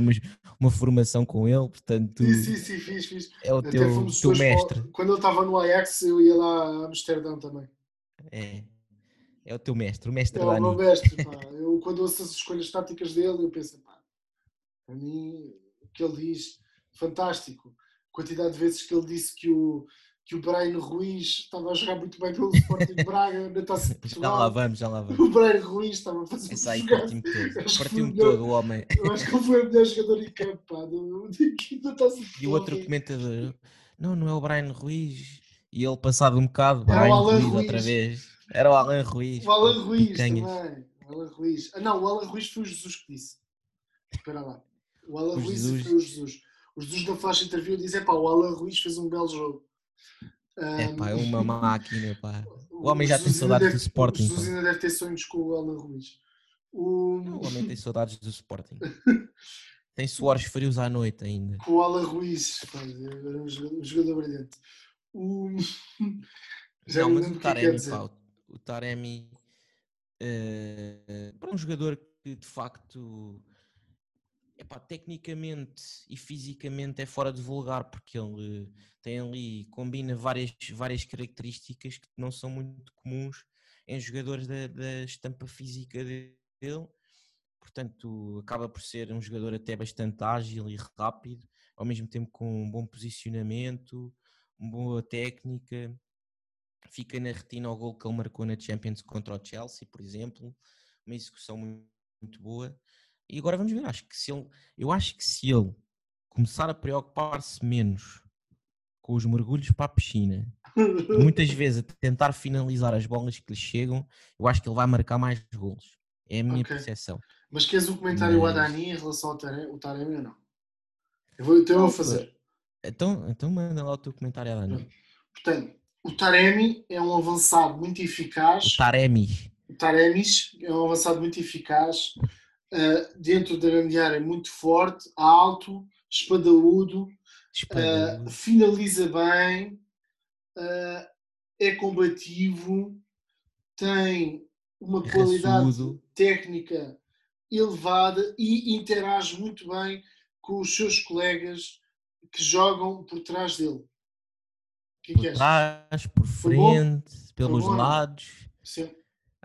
uma formação com ele, portanto. Sim, sim, sim, fiz, fiz. É o teu, teu mestre. Quando ele estava no Ajax, eu ia lá a Amsterdão também. É. É o teu mestre, o mestre é Dani. É o meu mestre, pá. *laughs* Eu, quando ouço as escolhas táticas dele, eu penso, pá, para mim, o que ele diz, fantástico. A quantidade de vezes que ele disse que o, que o Brian Ruiz estava a jogar muito bem pelo Sporting Braga na Taça de Portugal. *laughs* Já lá vamos, já lá vamos. O Brian Ruiz estava a fazer Esse aí partiu-me todo, partiu-me todo o homem. Eu acho que ele foi o melhor jogador em campo, pá, do, Taça de E o outro comentador, não, não é o Brian Ruiz. E ele passado um bocado, Brian Ruiz, Ruiz, outra vez. Era o Alan Ruiz. O Alan Ruiz picanhas. também. O Alan Ruiz. Ah não, o Alan Ruiz foi o Jesus que disse. Espera lá. O Alan o Ruiz Jesus. foi o Jesus. O Jesus na flash interview diz: é pá, o Alan Ruiz fez um belo jogo. É pá, é uma máquina, pá. *laughs* O homem já tem saudades do Sporting. O Jesus ainda deve ter sonhos com o Alan Ruiz. O... o homem tem saudades do Sporting. *laughs* tem suores frios à noite ainda. Com o Alan Ruiz, pá, era um jogador, um jogador brilhante. O... *laughs* Já não, mas o é Taremi, pá, o Taremi uh, para um jogador que de facto epá, tecnicamente e fisicamente é fora de vulgar porque ele tem ali, combina várias, várias características que não são muito comuns em jogadores da, da estampa física dele. Portanto, acaba por ser um jogador até bastante ágil e rápido, ao mesmo tempo com um bom posicionamento, uma boa técnica. Fica na retina o gol que ele marcou na Champions contra o Chelsea, por exemplo, uma execução muito boa. E agora vamos ver, acho que se ele, eu acho que se ele começar a preocupar-se menos com os mergulhos para a piscina, muitas *laughs* vezes a tentar finalizar as bolas que lhe chegam, eu acho que ele vai marcar mais golos. É a minha okay. percepção. Mas queres um comentário Mas... Adani em relação ao Taremi, ou não? Eu vou, então eu vou fazer. Então, então manda lá o teu comentário Adani. Portanto, o Taremi é um avançado muito eficaz. O Taremi. O Taremis é um avançado muito eficaz uh, dentro da grande área, muito forte, alto, espadaúdo, uh, finaliza bem, uh, é combativo, tem uma qualidade técnica elevada e interage muito bem com os seus colegas que jogam por trás dele. O que é por que trás, por frente, pelos lados. Sim.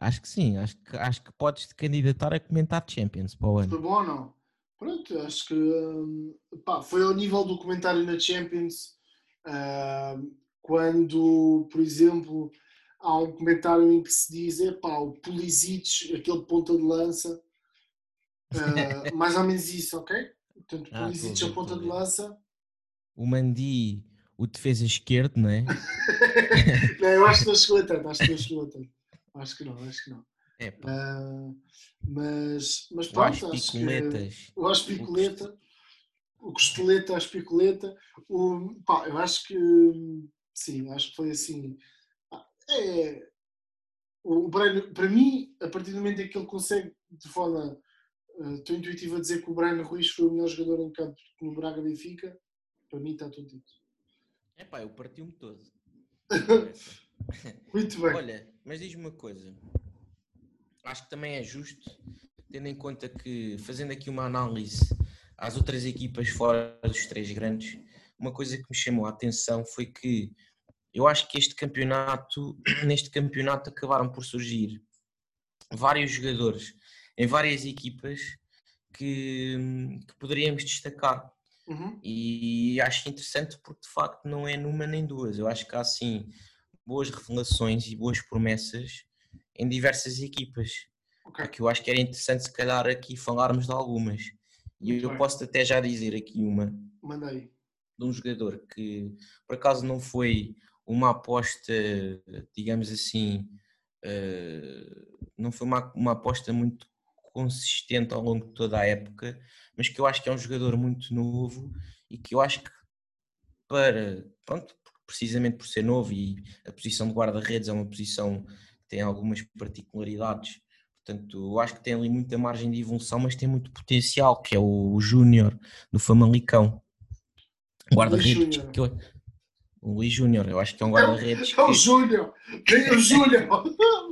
Acho que sim, acho que, acho que podes te candidatar a comentar Champions para o ano. Foi bom ou não? Pronto, acho que um, pá, foi ao nível do comentário na Champions uh, quando, por exemplo, há um comentário em que se diz pá, o Pulisic, aquele ponta de lança, uh, *laughs* mais ou menos isso, ok? Portanto, ah, Pulisic a ponta de lança. O Mandi, o defesa esquerdo, não é? *laughs* não, eu acho que não chegou a tanto, acho que não chegou a tanto. Acho que não, acho que não. É, uh, mas, mas pronto, acho que. O as picoleta, o costeleta, as picoleta, o, pá, eu acho que sim, acho que foi assim. É, o Brian, para mim, a partir do momento em que ele consegue de forma uh, tão intuitiva dizer que o Brian Ruiz foi o melhor jogador em campo no Braga Benfica, para mim está tudo dito. É pá, eu parti-me todo. *laughs* Muito bem. Olha, mas diz-me uma coisa. Acho que também é justo, tendo em conta que, fazendo aqui uma análise às outras equipas fora dos três grandes, uma coisa que me chamou a atenção foi que eu acho que este campeonato, *clears throat* neste campeonato, acabaram por surgir vários jogadores em várias equipas que, que poderíamos destacar. Uhum. E acho interessante porque de facto não é numa nem duas. Eu acho que há assim boas revelações e boas promessas em diversas equipas. Okay. Que eu acho que era interessante, se calhar, aqui falarmos de algumas. E eu posso até já dizer aqui uma. Mandei. De um jogador que, por acaso, não foi uma aposta, digamos assim, uh, não foi uma, uma aposta muito consistente ao longo de toda a época, mas que eu acho que é um jogador muito novo e que eu acho que para, pronto, precisamente por ser novo e a posição de guarda-redes é uma posição que tem algumas particularidades. Portanto, eu acho que tem ali muita margem de evolução, mas tem muito potencial, que é o Júnior do Famalicão. Guarda-redes. O Luís Júnior, eu acho que é um guarda-redes. É o Júnior! É o Júnior!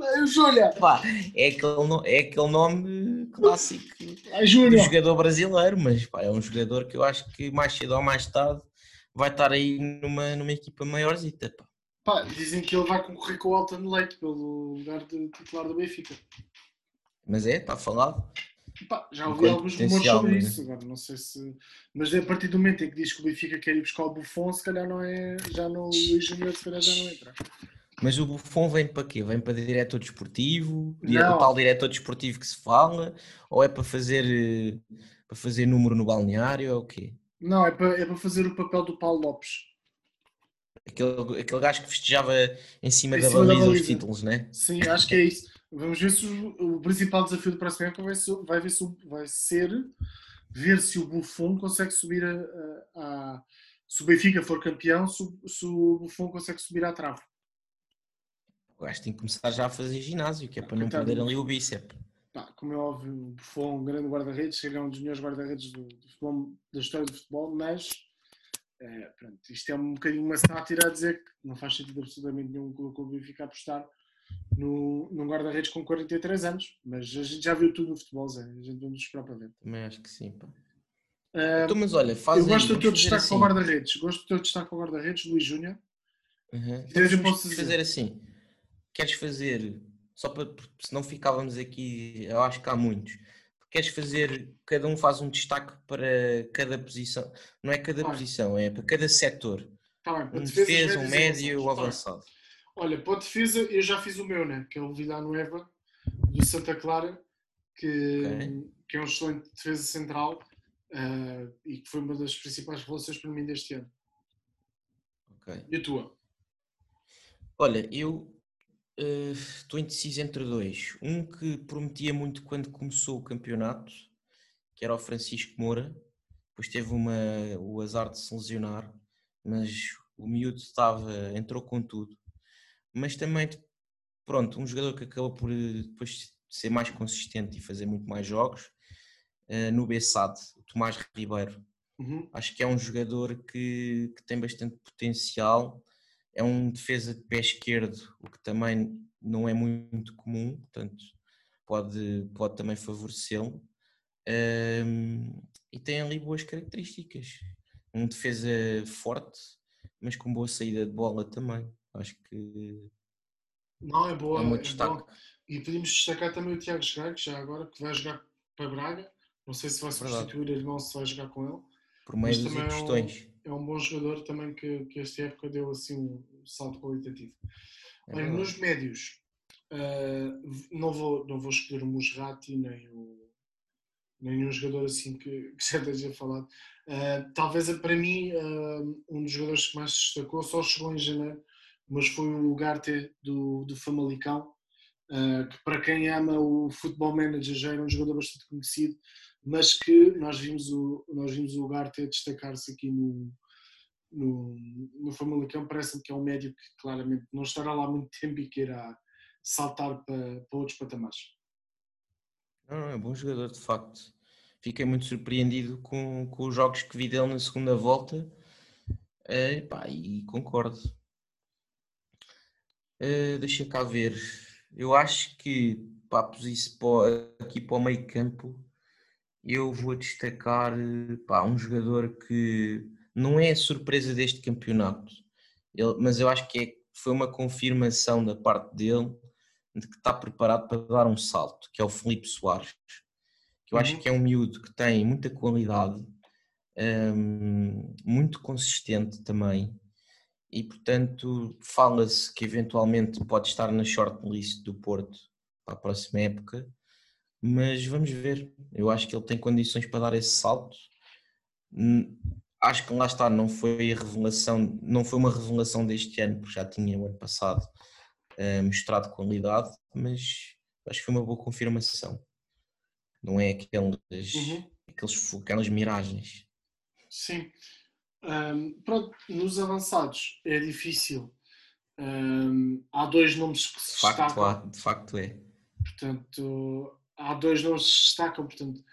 É o Júnior! É aquele, é aquele nome clássico é do jogador brasileiro, mas pá, é um jogador que eu acho que mais cedo ou mais tarde vai estar aí numa, numa equipa maiorzita. Pá. Pá, dizem que ele vai concorrer com o Alton Leite pelo lugar de titular do Benfica. Mas é, está falado. Pá, já ouvi Enquanto alguns rumores sobre mas... isso, agora não sei se. Mas a partir do momento em que diz que o Benfica quer ir buscar o Buffon, se calhar não é. Já no Luís Júnior, se calhar já não entra. Mas o Buffon vem para quê? Vem para diretor desportivo? Não. O tal diretor desportivo que se fala? Ou é para fazer, eh, para fazer número no balneário? Ou o quê? Não, é para, é para fazer o papel do Paulo Lopes. Aquele, aquele gajo que festejava em cima, em da, cima baliza da baliza os títulos, né? Sim, acho que é isso. Vamos ver se o, o principal desafio do próximo época vai ser, vai, ver se, vai ser ver se o Buffon consegue subir a, a, à. Se o Benfica for campeão, se, se o Buffon consegue subir à trave. O gajo tem que começar já a fazer ginásio, que é para não perder ali o bíceps. Pá, como é óbvio, o Buffon, um grande guarda-redes, chega a um dos melhores guarda-redes do, do futebol, da história do futebol, mas é, pronto, isto é um bocadinho uma sátira a dizer que não faz sentido absolutamente nenhum o Benfica apostar no, num guarda-redes com 43 anos, mas a gente já viu tudo no futebol, Zé. A gente vamos esperar para ver. Também acho que sim, pá. Uh, então, mas olha, faz Eu gosto do teu destaque para o assim. guarda-redes. Gosto do teu destaque para o guarda-redes, Luís Júnior. Uhum. Então, eu posso fazer assim. Queres fazer, só para, porque senão ficávamos aqui, eu acho que há muitos. Queres fazer, cada um faz um destaque para cada posição. Não é cada posição, é para cada setor. Tá bem, Um defesa, um médio, bem. avançado. Olha, para a defesa, eu já fiz o meu, né? Que é o Villanueva, do Santa Clara, que, Ok. que é um excelente defesa central ah, e que foi uma das principais revelações para mim deste ano. Ok. E a tua? Olha, eu estou indeciso entre dois. Um que prometia muito quando começou o campeonato, que era o Francisco Moura, depois teve uma, o azar de se lesionar, mas o miúdo estava, entrou com tudo. Mas também, pronto, um jogador que acabou por eh, depois ser mais consistente e fazer muito mais jogos, eh, no Bessade, o Tomás Ribeiro. Uhum. Acho que é um jogador que, que tem bastante potencial. É um defesa de pé esquerdo, o que também não é muito comum, portanto, pode, pode também favorecê-lo. Ahm, e tem ali boas características. Um defesa forte, mas com boa saída de bola também. Acho que Não, é boa. é meu é destaque. bom. E podemos destacar também o Tiago Gago, já agora, que vai jogar para Braga. Não sei se vai Verdade. substituir o irmão, se vai jogar com ele. Por meio dos também é um- questões. É um bom jogador também que, que esta época deu assim um salto qualitativo. É nos médios, ah, não, vou, não vou escolher o Musrati nem o nenhum jogador assim que, *laughs* que já esteja falado. Ah, talvez para mim ah, um dos jogadores que mais se destacou só chegou em janeiro, mas foi o Ugarte do, do Famalicão, ah, que para quem ama o Football Manager já era um jogador bastante conhecido, mas que nós vimos o, nós vimos o Ugarte destacar-se aqui no, no, no Famalicão, parece-me que é um médio que claramente não estará lá muito tempo e que irá saltar para, para outros patamares. Não, é bom jogador, de facto. Fiquei muito surpreendido com, com os jogos que vi dele na segunda volta. Eh, pá, e concordo. Eh, deixa cá ver. Eu acho que a para- aqui para o meio campo eu vou destacar pá, um jogador que não é a surpresa deste campeonato, Ele- mas eu acho que é- foi uma confirmação da parte dele de que está preparado para dar um salto, que é o Felipe Soares. Que eu acho Uhum. que é um miúdo que tem muita qualidade, hum, muito consistente também, e portanto fala-se que eventualmente pode estar na shortlist do Porto para a próxima época, mas vamos ver. Eu acho que ele tem condições para dar esse salto. Hum, Acho que lá está, não foi a revelação, não foi uma revelação deste ano, porque já tinha o ano passado eh, mostrado qualidade, mas acho que foi uma boa confirmação. Não é aqueles, Uhum. aqueles, aquelas miragens. Sim. Ahm, pronto, nos avançados é difícil. Ahm, há dois nomes que se De facto, destacam. há, de facto é. Portanto, há dois nomes que se destacam. Portanto,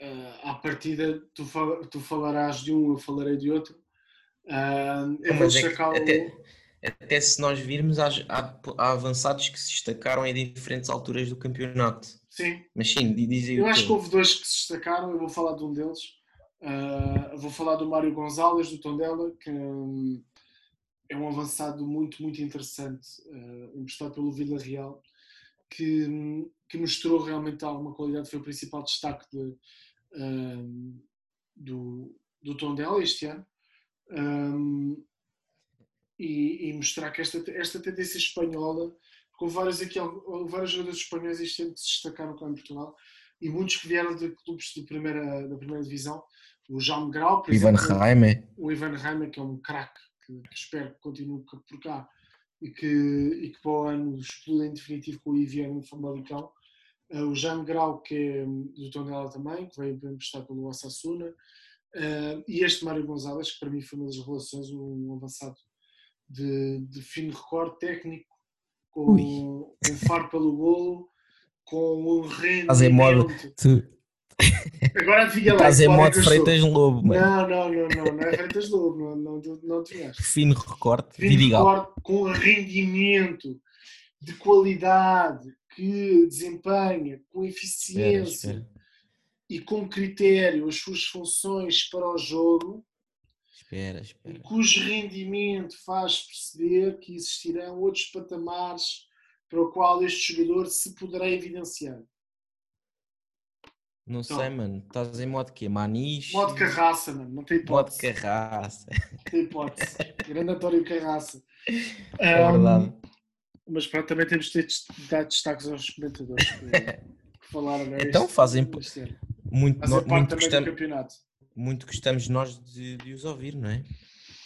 ah, à partida, tu, fal- tu falarás de um, eu falarei de outro. Ahm, eu Não, vou é destacar o- até, até se nós virmos, há, há- há avançados que se destacaram em diferentes alturas do campeonato. Sim, Mas sim, di- dizem eu acho que houve dois que se destacaram. Eu vou falar de um deles. Eu vou falar do Mário Gonzalez, do Tondela, que hum, é um avançado muito, muito interessante, ah, emprestado pelo Vila Real, que, hum, que mostrou realmente alguma qualidade. Foi o principal destaque de, hum, do, do Tondela este ano. Hum, e, e mostrar que esta, esta tendência espanhola, com vários, aqui, vários jogadores espanhóis este ano que se destacaram cá em Portugal, e muitos que vieram de clubes de primeira, da primeira divisão, o Jaume Grau, por Ivan exemplo, Raime. o Ivan Reimer, que é um craque, que, que espero que continue por cá e que, e que para o ano exploda em definitivo com o Iviano no Famalicão. Uh, o Jaime Grau, que é hum, do Tondela também, que veio emprestado pelo Osasuna. Uh, e este Mário Gonzalez, que para mim foi uma das relações, um avançado de, de fino recorde técnico, com, com faro pelo golo, com um rendimento. Tu... *laughs* Agora adivinha lá. Estás em modo Freitas Lobo, mano. Não, não, não, não, não é Freitas Lobo, não, não, não, não Fino recorte, Fino recorte com rendimento de qualidade que desempenha, com eficiência. Espera, espera e com critério as suas funções para o jogo, espera, espera. cujo rendimento faz perceber que existirão outros patamares para o qual este jogador se poderá evidenciar. Não então, sei, mano. Estás em modo quê? Manis? Modo carraça, mano. Não tem hipótese. Modo carraça. Não tem hipótese. *laughs* Grande António Carraça. É um, verdade. Mas pronto, também temos de dar destaques aos comentadores que, que falaram. Né? Então isto, fazem, muito, Fazer no, muito gostamos, campeonato. Muito gostamos nós de, de, os ouvir, não é?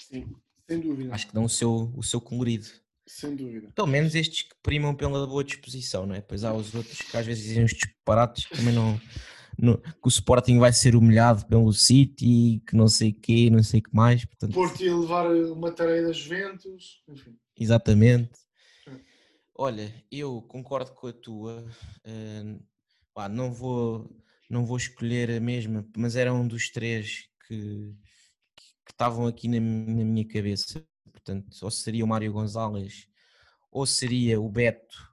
Sim, sem dúvida. Acho que dão o seu, o seu colorido. Sem dúvida. Pelo menos estes que primam pela boa disposição, não é? Pois há os outros que às vezes dizem uns disparates que também não, não. que o Sporting vai ser humilhado pelo City, que não sei o quê, não sei o que mais. Portanto... Porto ia levar uma tarefa das Juventus, enfim. Exatamente. Olha, eu concordo com a tua. Uh, pá, não vou não vou escolher a mesma, mas era um dos três que, que estavam aqui na, na, minha cabeça. Portanto, ou seria o Mário Gonzalez, ou seria o Beto,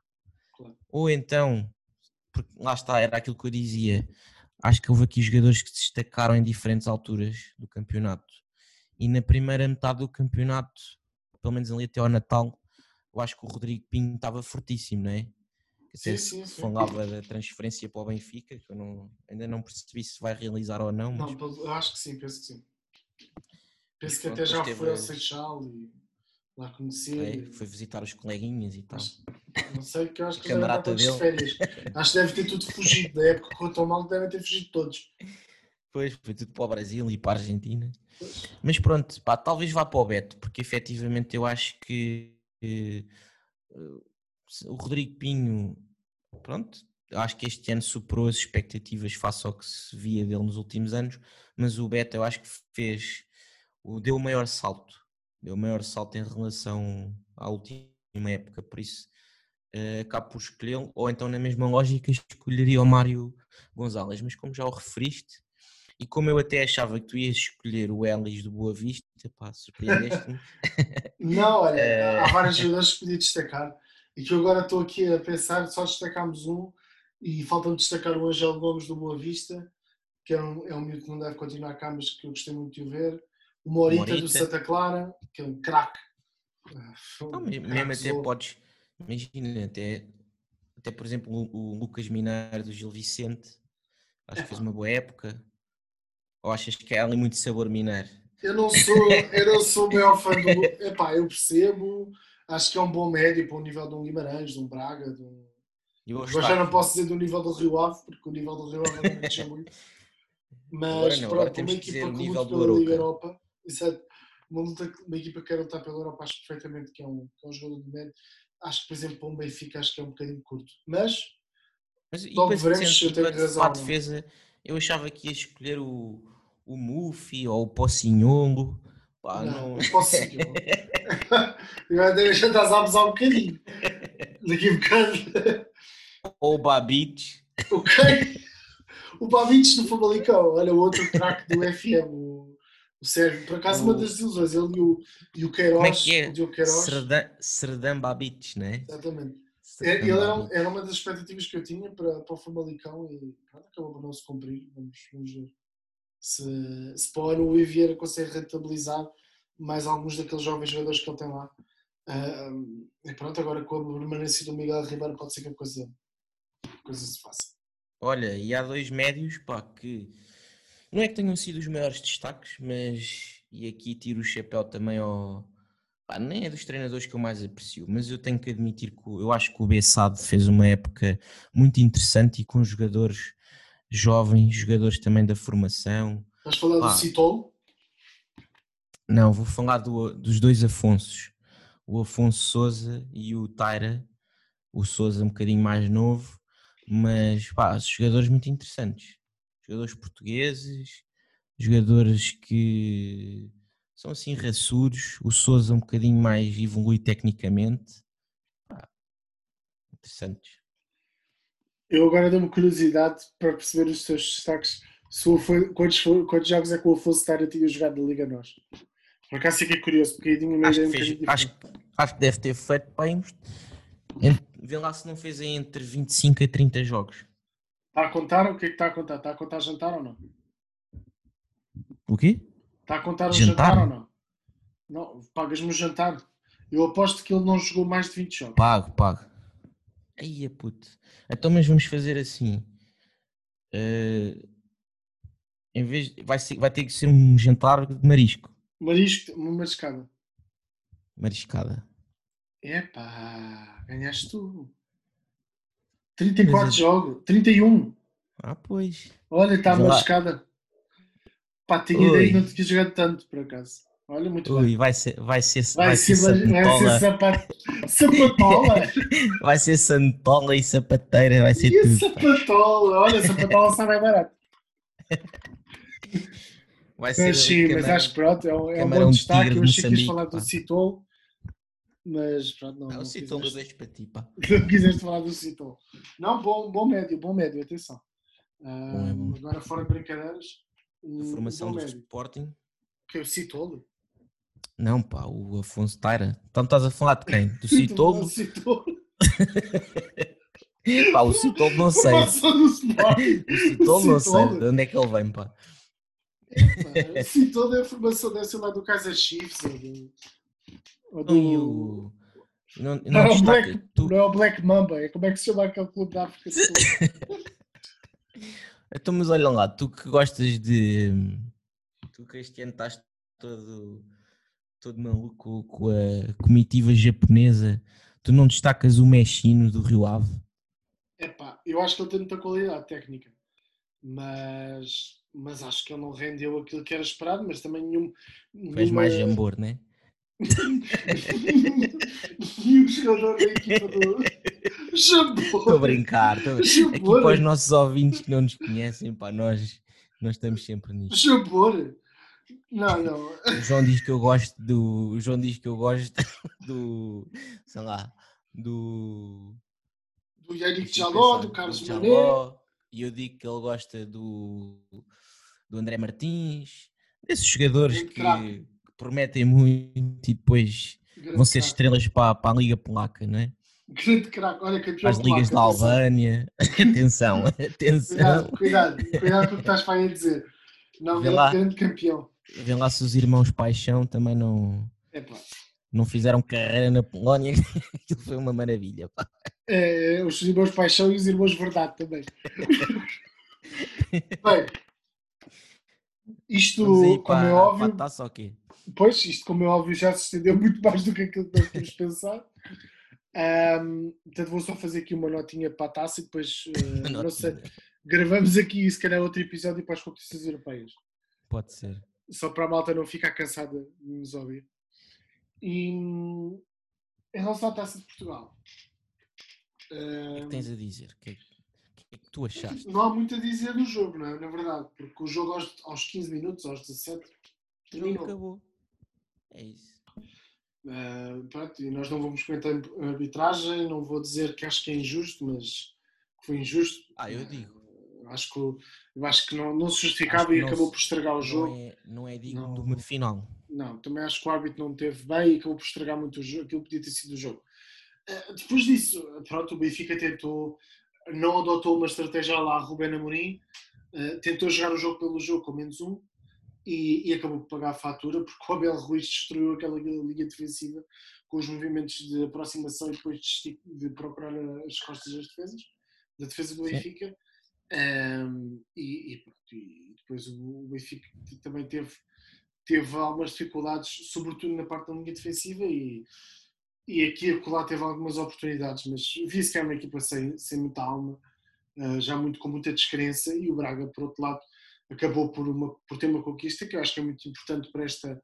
claro. ou então, porque lá está, era aquilo que eu dizia. Acho que houve aqui jogadores que se destacaram em diferentes alturas do campeonato. E na primeira metade do campeonato, pelo menos ali até ao Natal, eu acho que o Rodrigo Pinho estava fortíssimo, não é? sim, sim, sim. falava da transferência para o Benfica, que eu não, ainda não percebi se vai realizar ou não. Mas... Não, eu acho que sim, penso que sim. Penso que até já foi ao Seixal e lá conhecer. É, foi visitar os coleguinhas e tal. Não sei, que eu acho que já todos de férias. acho que deve ter tudo fugido. Da época que tão mal, devem ter fugido todos. Pois, foi tudo para o Brasil e para a Argentina. Pois. Mas pronto, pá, talvez vá para o Beto, porque efetivamente eu acho que. Que o Rodrigo Pinho, pronto, acho que este ano superou as expectativas face ao que se via dele nos últimos anos, mas o Beto eu acho que fez, deu o maior salto, deu o maior salto em relação à última época, por isso uh, acabo por escolhê-lo, ou então na mesma lógica escolheria o Mário Gonzalez, mas como já o referiste, e como eu até achava que tu ias escolher o Ellis do Boa Vista, pá, surpreendeste-me. *laughs* Não, olha, *laughs* há vários *laughs* jogadores que podia destacar. E que eu agora estou aqui a pensar, só destacámos um e falta-me destacar o Angel Gomes do Boa Vista, que é um, é um miúdo que não deve continuar cá, mas que eu gostei muito de o ver. O Morita, Morita. do Santa Clara, que é um craque. Um mesmo até podes, imagina, até, até por exemplo o, o Lucas Mineiro do Gil Vicente, acho é, que fez uma boa época. Ou achas que é ali muito sabor mineiro? Eu não sou, eu não sou o maior fã do. Epá, eu percebo, acho que é um bom médio para o nível de um Guimarães, de um Braga, de um. Eu já não posso dizer do nível do Rio Ave, porque o nível do Rio Ave não me muito. Mas não, pronto, uma equipa que luta pela Liga Europa, exato, uma, luta, uma equipa que quer lutar pela Europa, acho perfeitamente que é um, que é um jogador de médio. Acho que, por exemplo, para um Benfica, acho que é um bocadinho curto. Mas, mas logo veremos se eu tenho razão. A defesa, eu achava que ia escolher o, o Mufi ou o Pocinhongo. Pá, não, não. Pocinhongo. Deixa de azar um bocadinho. Daqui a bocado. Ou o Babich. O quem? O Babich do Famalicão. Olha, o outro craque do FM, o, o Sérgio. Por acaso, o... uma das ilusões. Ele e o, e o Queiroz. Como é que é? O Queiroz. Serdã, não é? Exatamente. É, ele era, era, uma das expectativas que eu tinha para, para o Famalicão e acabou por não se cumprir. Vamos, vamos ver se, se para o Vieira consegue rentabilizar mais alguns daqueles jovens jogadores que ele tem lá. Uh, e pronto, agora com a permanência do Miguel Ribeiro pode ser que a coisa, coisa se faça. Olha, e há dois médios pá, que não é que tenham sido os maiores destaques, mas e aqui tiro o chapéu também ao. Pá, nem é dos treinadores que eu mais aprecio, mas eu tenho que admitir que eu acho que o Bessade fez uma época muito interessante e com jogadores jovens, jogadores também da formação. Estás falando do Citol? Não, vou falar do, dos dois Afonsos, o Afonso Souza e o Taira. O Souza um bocadinho mais novo, mas pá, jogadores muito interessantes. Jogadores portugueses, jogadores que são assim raçudos. O Souza um bocadinho mais evolui tecnicamente. Ah, interessantes. Eu agora dou-me curiosidade para perceber os teus destaques. Se o quantos, quantos jogos é que o Afonso Tara tinha jogado da Liga Nós? Por acaso fiquei curioso, porque aí tinha uma Acho ideia um fez- acho, acho que deve ter feito bem. Vê lá se não fez entre 25 a 30 jogos. Está a contar? O que é que está a contar? Está a contar jantar ou não? O quê? Está a contar o Jantar? jantar, ou não? Não, pagas-me o jantar. Eu aposto que ele não jogou mais de 20 jogos. Pago, pago. Aí, puto. Então, mas vamos fazer assim. Eh, em vez vai, ser, vai ter que ser um jantar de marisco. Marisco, uma mariscada. Mariscada. Epá, ganhaste tu. 34 Mas é- jogos, 31. Ah, pois. Olha, está mariscada. Pá, tinha Ui. ideia que não tinha jogado tanto, por acaso. Olha, muito bem. Ui, vai ser, vai ser, Vai, vai ser, ser, vai, ser sapat... sapatola. *laughs* vai ser santola e sapateira, vai ser E a tudo. sapatola? Olha, sapatola sai mais barato. *laughs* Vai ser Mas sim, ali mas camarão. acho que pronto, é um, é um camarão bom de destaque. Eu achei que ias Moçambique, falar do. Citol, mas pronto, não, não, o Citolo eu quiseste, deixo para ti, pá. *laughs* não quiseste falar do Citol. Não, bom, bom médio, bom médio, atenção. É bom. Agora, fora de brincadeiras, um, A formação do médio. Sporting. Que é o Citolo. Não, pá, o Afonso Taira. Então estás a falar de quem? Do? Citolo. *laughs* *laughs* pá, o Citolo não sei. O Citolo não sei. De onde é que ele vem, pá? Pá, Citolo é a formação, ser lá do Casa Chiefs ou do... Ou do... Não. Não, Não, não é. Black, Tu, não é o Black Mamba, é como é que se chama aquele clube da África do Sul? *laughs* Então, mas olha lá, tu que gostas de. Tu que este ano estás todo, todo maluco com a comitiva japonesa, tu não destacas o Mexino do Rio Ave? Epá, eu acho que ele tem muita qualidade técnica, mas, mas acho que ele não rendeu aquilo que era esperado, mas também nenhum. És mais jambor, né? *laughs* nenhum jogador da equipa do. Jambor! Estou a brincar. Estou a brincar. Aqui para os nossos ouvintes que não nos conhecem, pá, nós, nós estamos sempre nisto. Jambor! Não, não. O João diz que eu gosto do. O João diz que eu gosto *laughs* do. Sei lá. Do. Do Yannick Jaló, pensar, do Carlos Mané. E eu digo que ele gosta do, do André Martins, desses jogadores que, que prometem muito e depois Grande vão ser estrelas para, para a Liga Polaca, não é? Grande craque. Olha, campeão as ligas da polaco, *laughs* atenção. Albânia. *laughs* atenção, atenção. Cuidado, cuidado, cuidado com o que estás para aí a dizer. Não, Vê grande, lá. grande campeão. Vê lá se os irmãos Paixão também não, Epá, não fizeram carreira na Polónia. *laughs* Aquilo foi uma maravilha. pá. é, os irmãos Paixão e os irmãos Verdade também. *laughs* Bem, isto, aí como é óbvio, a taça ou quê? pois, isto, como é óbvio, já se estendeu muito mais do que aquilo que nós tínhamos *laughs* pensado. Ahm, portanto, vou só fazer aqui uma notinha para a taça e depois, eh, não sei, gravamos aqui, se calhar, outro episódio para as competições europeias. Pode ser. Só para a malta não ficar cansada de nos ouvir. E em relação à taça de Portugal, O que é que tens a dizer? O que é que, é que tu achaste? não há muito a dizer do jogo, não é? Na verdade, porque o jogo aos, aos 15 minutos, aos 17, O jogo terminou. acabou. É isso. Uh, pronto, e nós não vamos comentar a arbitragem, não vou dizer que acho que é injusto, mas que foi injusto. Ah, eu digo. Acho que, eu acho que não, não se justificava e não acabou se- por estragar o jogo. Não é, não é digno Não. de uma final. Não, também acho que o árbitro não teve bem e acabou por estragar muito o jogo, aquilo podia ter sido o jogo. Eh, Depois disso, pronto, o Benfica tentou, não adotou uma estratégia lá Rubén Amorim, eh, tentou jogar o jogo pelo jogo com menos um e, e acabou por pagar a fatura porque o Abel Ruiz destruiu aquela linha defensiva com os movimentos de aproximação e depois de, de procurar as costas das defesas, da defesa do. Benfica. Ehm, e, e e depois o Benfica também teve teve algumas dificuldades, sobretudo na parte da linha defensiva e, e aqui e acolá teve algumas oportunidades, mas vi-se que é uma equipa sem, sem muita alma, eh, já muito com muita descrença e o Braga, por outro lado, acabou por, uma, por ter uma conquista que eu acho que é muito importante para, esta,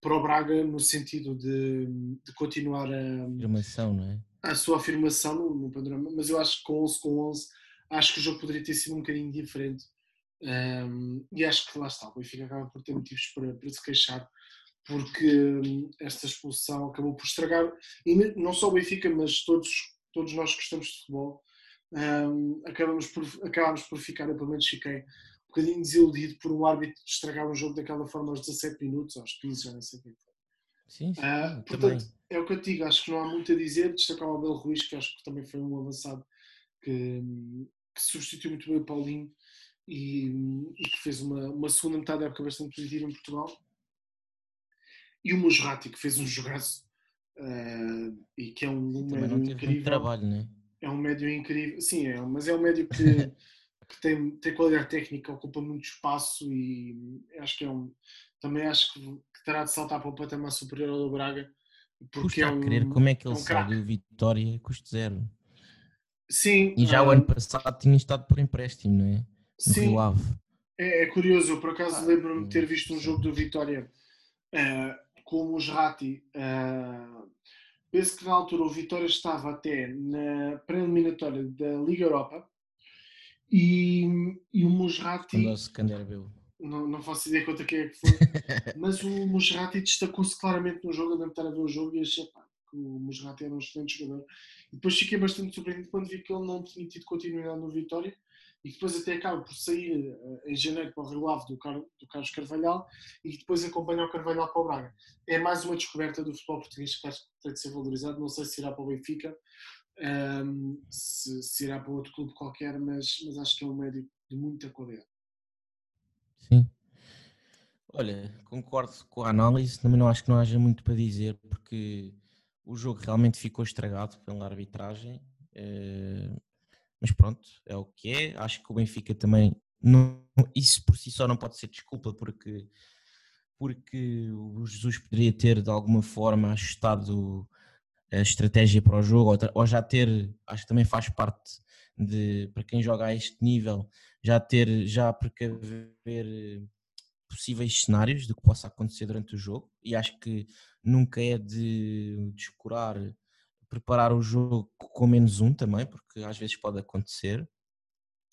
para o Braga no sentido de, de continuar a, Afirmação, não é? a sua afirmação no, no panorama, mas eu acho que com 11 com 11 acho que o jogo poderia ter sido um bocadinho diferente Um, e acho que lá está, o Benfica acaba por ter motivos para, para se queixar, porque hum, esta expulsão acabou por estragar, e não só o Benfica, mas todos, todos nós que gostamos de futebol, um, acabamos, por, acabamos por ficar, eu pelo menos fiquei um bocadinho desiludido por um árbitro estragar um jogo daquela forma aos 17 minutos, aos 15, já nem sei quem foi. Sim, sim uh, portanto, também. é o que eu digo, acho que não há muito a dizer. Destacar o Abel Ruiz, que acho que também foi um avançado que, hum, que substituiu muito bem o Paulinho e, e, que fez uma, uma segunda metade da época bastante positiva em Portugal. E o Musrati, que fez um jogaço uh, e que é um, um médio incrível. trabalho, né? É um médio incrível, sim, é, mas é um médio que, *laughs* que tem, tem qualidade técnica, ocupa muito espaço e acho que é um. Também acho que, que terá de saltar para o patamar superior ao do Braga. Porque Custa é um, a crer como é que ele é um sai do Vitória custo zero. Sim. E já o ano passado tinha estado por empréstimo, não é? No sim. Rio Ave. É, é curioso, eu por acaso ah, lembro-me de ter visto um jogo do Vitória uh, com o Musrati. Uh, penso que na altura o Vitória estava até na pré-eliminatória da Liga Europa e, e o Musrati. Não, não faço ideia quanto é que é que foi, *laughs* mas o Musrati destacou-se claramente no jogo. Eu lembro estar a ver o jogo e achei pá, o Musrati era um excelente jogador. E depois fiquei bastante surpreendido quando vi que ele não tinha tido continuidade no Vitória e depois até acaba por sair uh, em janeiro para o Rio Ave do, Car do Carlos Carvalhal e depois acompanha o Carvalhal para o Braga. É mais uma descoberta do futebol português que acho que tem de ser valorizado. Não sei se irá para o Benfica, um, ehm, se, se, irá para outro clube qualquer, mas, mas acho que é um médico de muita qualidade. Sim. Olha, concordo com a análise, também não acho que não haja muito para dizer, porque o jogo realmente ficou estragado pela arbitragem. Uh, mas pronto, é o que é. Acho que o Benfica também, não, isso por si só não pode ser desculpa, porque, porque o Jesus poderia ter de alguma forma ajustado a estratégia para o jogo, ou, já ter, acho que também faz parte de, para quem joga a este nível, já ter, já precaver possíveis cenários do que possa acontecer durante o jogo, e acho que nunca é de descurar preparar o jogo com menos um também, porque às vezes pode acontecer.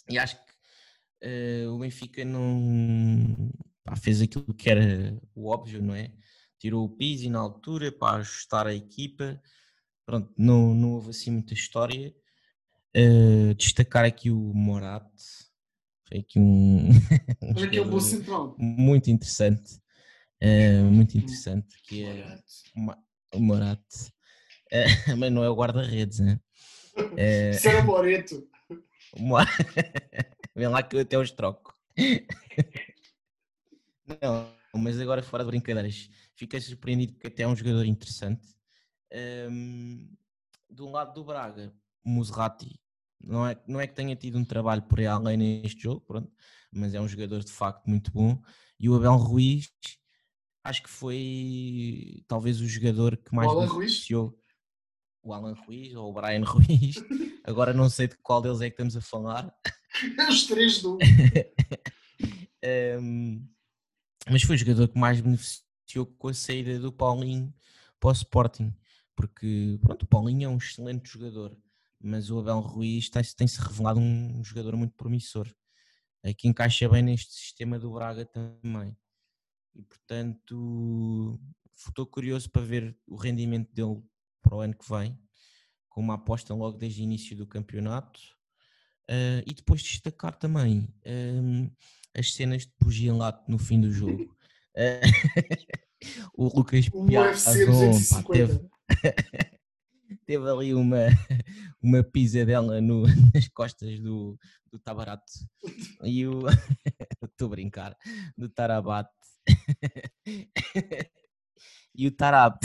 E acho que uh, o Benfica não pá, fez aquilo que era o óbvio, não é? Tirou o Pizzi na altura para ajustar a equipa. Pronto, não, não houve assim muita história. Uh, destacar aqui o Morat, foi aqui um, *laughs* um aqui é central. muito interessante, uh, muito interessante, que é o Morat. É, *laughs* mas não é o guarda-redes, né? É... Isso era o Moreto. *laughs* Vem lá que eu até os troco. *laughs* Não, mas agora fora de brincadeiras, fiquei surpreendido porque até é um jogador interessante. Um, do lado do Braga, Muserati, não é, não é que tenha tido um trabalho por aí além neste jogo, pronto, mas é um jogador de facto muito bom. E o Abel Ruiz, acho que foi talvez o jogador que mais beneficiou o Alan Ruiz ou o Brian *laughs* Ruiz. Agora não sei de qual deles é que estamos a falar. *laughs* Os três do. *laughs* um, mas foi o jogador que mais beneficiou com a saída do Paulinho para o Sporting. Porque, pronto, o Paulinho é um excelente jogador, mas o Abel Ruiz tem-se revelado um jogador muito promissor, que encaixa bem neste sistema do Braga também. E, portanto, estou curioso para ver o rendimento dele para o ano que vem, com uma aposta logo desde o início do campeonato. Uh, e depois destacar também um, as cenas de pugilato no fim do jogo. Uh, *laughs* o Lucas Piazon teve, *laughs* teve ali uma, uma pisadela no, *laughs* nas costas do, do Tabarato e o estou a brincar do Tarabate *laughs* e o Tarap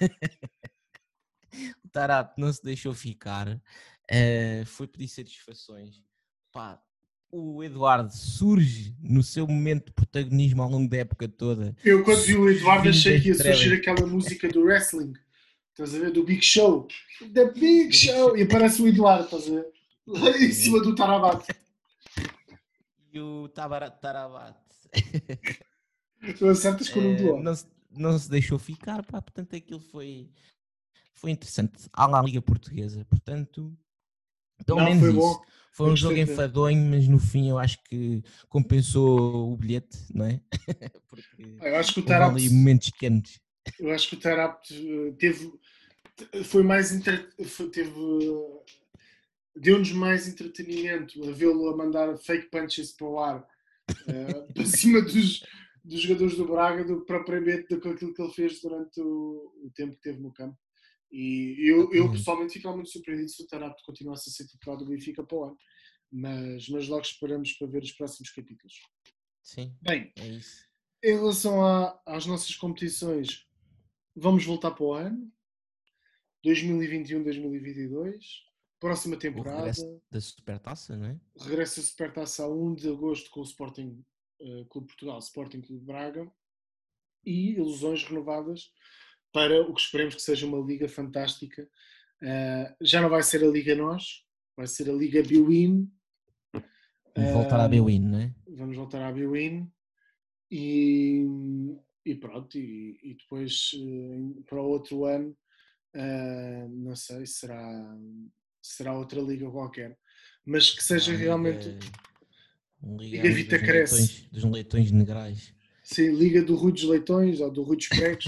*laughs* o Tarato não se deixou ficar, uh, foi pedir satisfações. Pá, o Eduardo surge no seu momento de protagonismo ao longo da época toda. Eu, quando vi o Eduardo, achei que ia surgir aquela música do wrestling. Estás a ver? Do Big Show. The Big Show! E aparece o Eduardo, estás a ver? Lá em cima do Tarabate. E o Tarabate. *laughs* Tu acertas com um do não, se, não se deixou ficar, pá, portanto aquilo foi foi interessante. Há lá a Liga Portuguesa, portanto, Pelo Não, menos foi isso. bom. Foi um jogo enfadonho, mas no fim eu acho que compensou o bilhete, não é? *laughs* Porque Eu acho que o Tarap, ali momentos quentes. eu acho que o Tarap eh, teve, foi mais entre, teve, eh, deu-nos mais entretenimento a vê-lo a mandar fake punches para o ar eh, *laughs* para cima dos, dos jogadores do Braga do que propriamente do que aquilo que ele fez durante o, o tempo que teve no campo. E eu, eu Exatamente. pessoalmente fico muito surpreendido se o Tarap continuasse a ser titular do Benfica para o ano. Mas, mas logo esperamos para ver os próximos capítulos. Sim, Bem, é isso. em relação a- às nossas competições, vamos voltar para o ano 2021-2022, próxima O temporada. regresso da supertaça, não é? Regressa a Supertaça a 1 de agosto com o Sporting eh, Clube Portugal, Sporting Clube Braga e ilusões renovadas para o que esperemos que seja uma liga fantástica. Eh, já não vai ser a Liga Nós, vai ser a Liga Biwin. E voltar à Eh, Bewin, não é? vamos voltar à Biwin e, e pronto, e, e depois para o outro ano, não sei, será, será outra liga qualquer, mas que seja Ah, realmente, Liga, Liga, Liga Vita dos Cresce. leitões, dos leitões negrais. sim, liga do Rui dos Leitões ou do Rui dos Pregos,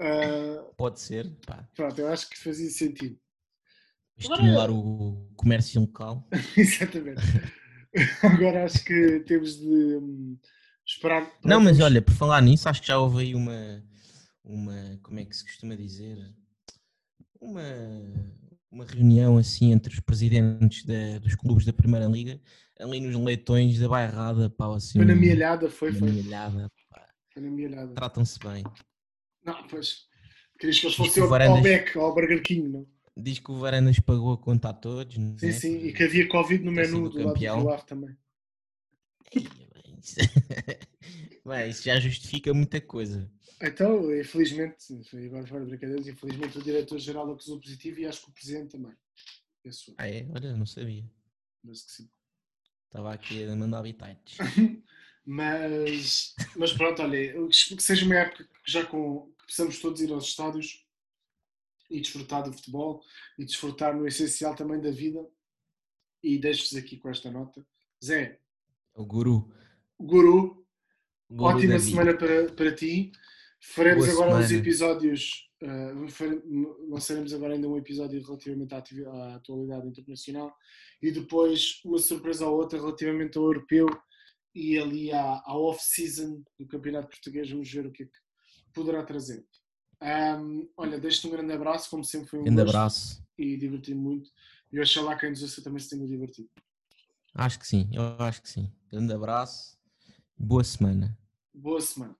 eh, *laughs* Pode ser, pá. pronto, eu acho que fazia sentido. Agora- Estimular o comércio local. *laughs* Exatamente. *laughs* Agora acho que temos de hum, esperar. Não, mas olha, por falar nisso, acho que já houve aí uma, uma como é que se costuma dizer? Uma, uma reunião assim entre os presidentes da- dos clubes da Primeira Liga, ali nos leitões da bairrada, pá, assim. Foi na mielhada, foi, na foi. mielhada, pá. Foi na mielhada. Tratam-se bem. Não, pois. Querias que eles fossem ao, Varandas- ao Beck, ao Burger King, não? Diz que o Varandas pagou a conta a todos. Sim, é? sim. E que havia Covid no menu do lado do campeão. Ave também. Ei, bem, isso- *laughs* Bem, isso já justifica muita coisa. Então, infelizmente, agora fora de brincadeiras, infelizmente o diretor-geral acusou positivo e acho que o presidente também. Penso. Ah, é? Olha, não sabia. Penso que sim. Estava aqui a mandar habitats. *laughs* Mas, mas pronto, olha, espero que seja uma época que já com, que possamos todos ir aos estádios e desfrutar do futebol e desfrutar no essencial também da vida. E deixo-vos aqui com esta nota. Zé, O guru. guru, o guru ótima semana para, para ti. Faremos Boa agora uns semana. episódios. Uh, fare- lançaremos agora ainda um episódio relativamente à, à atualidade internacional e depois uma surpresa ou outra relativamente ao europeu e ali à, à off-season do Campeonato Português. Vamos ver o que é que poderá trazer. Um, olha, deixo-te um grande abraço, como sempre foi um Grande gosto abraço. e diverti-me muito. E oxalá quem nos ouça também se tenha divertido. Acho que sim, eu acho que sim. Grande abraço. Boa semana. Boa semana.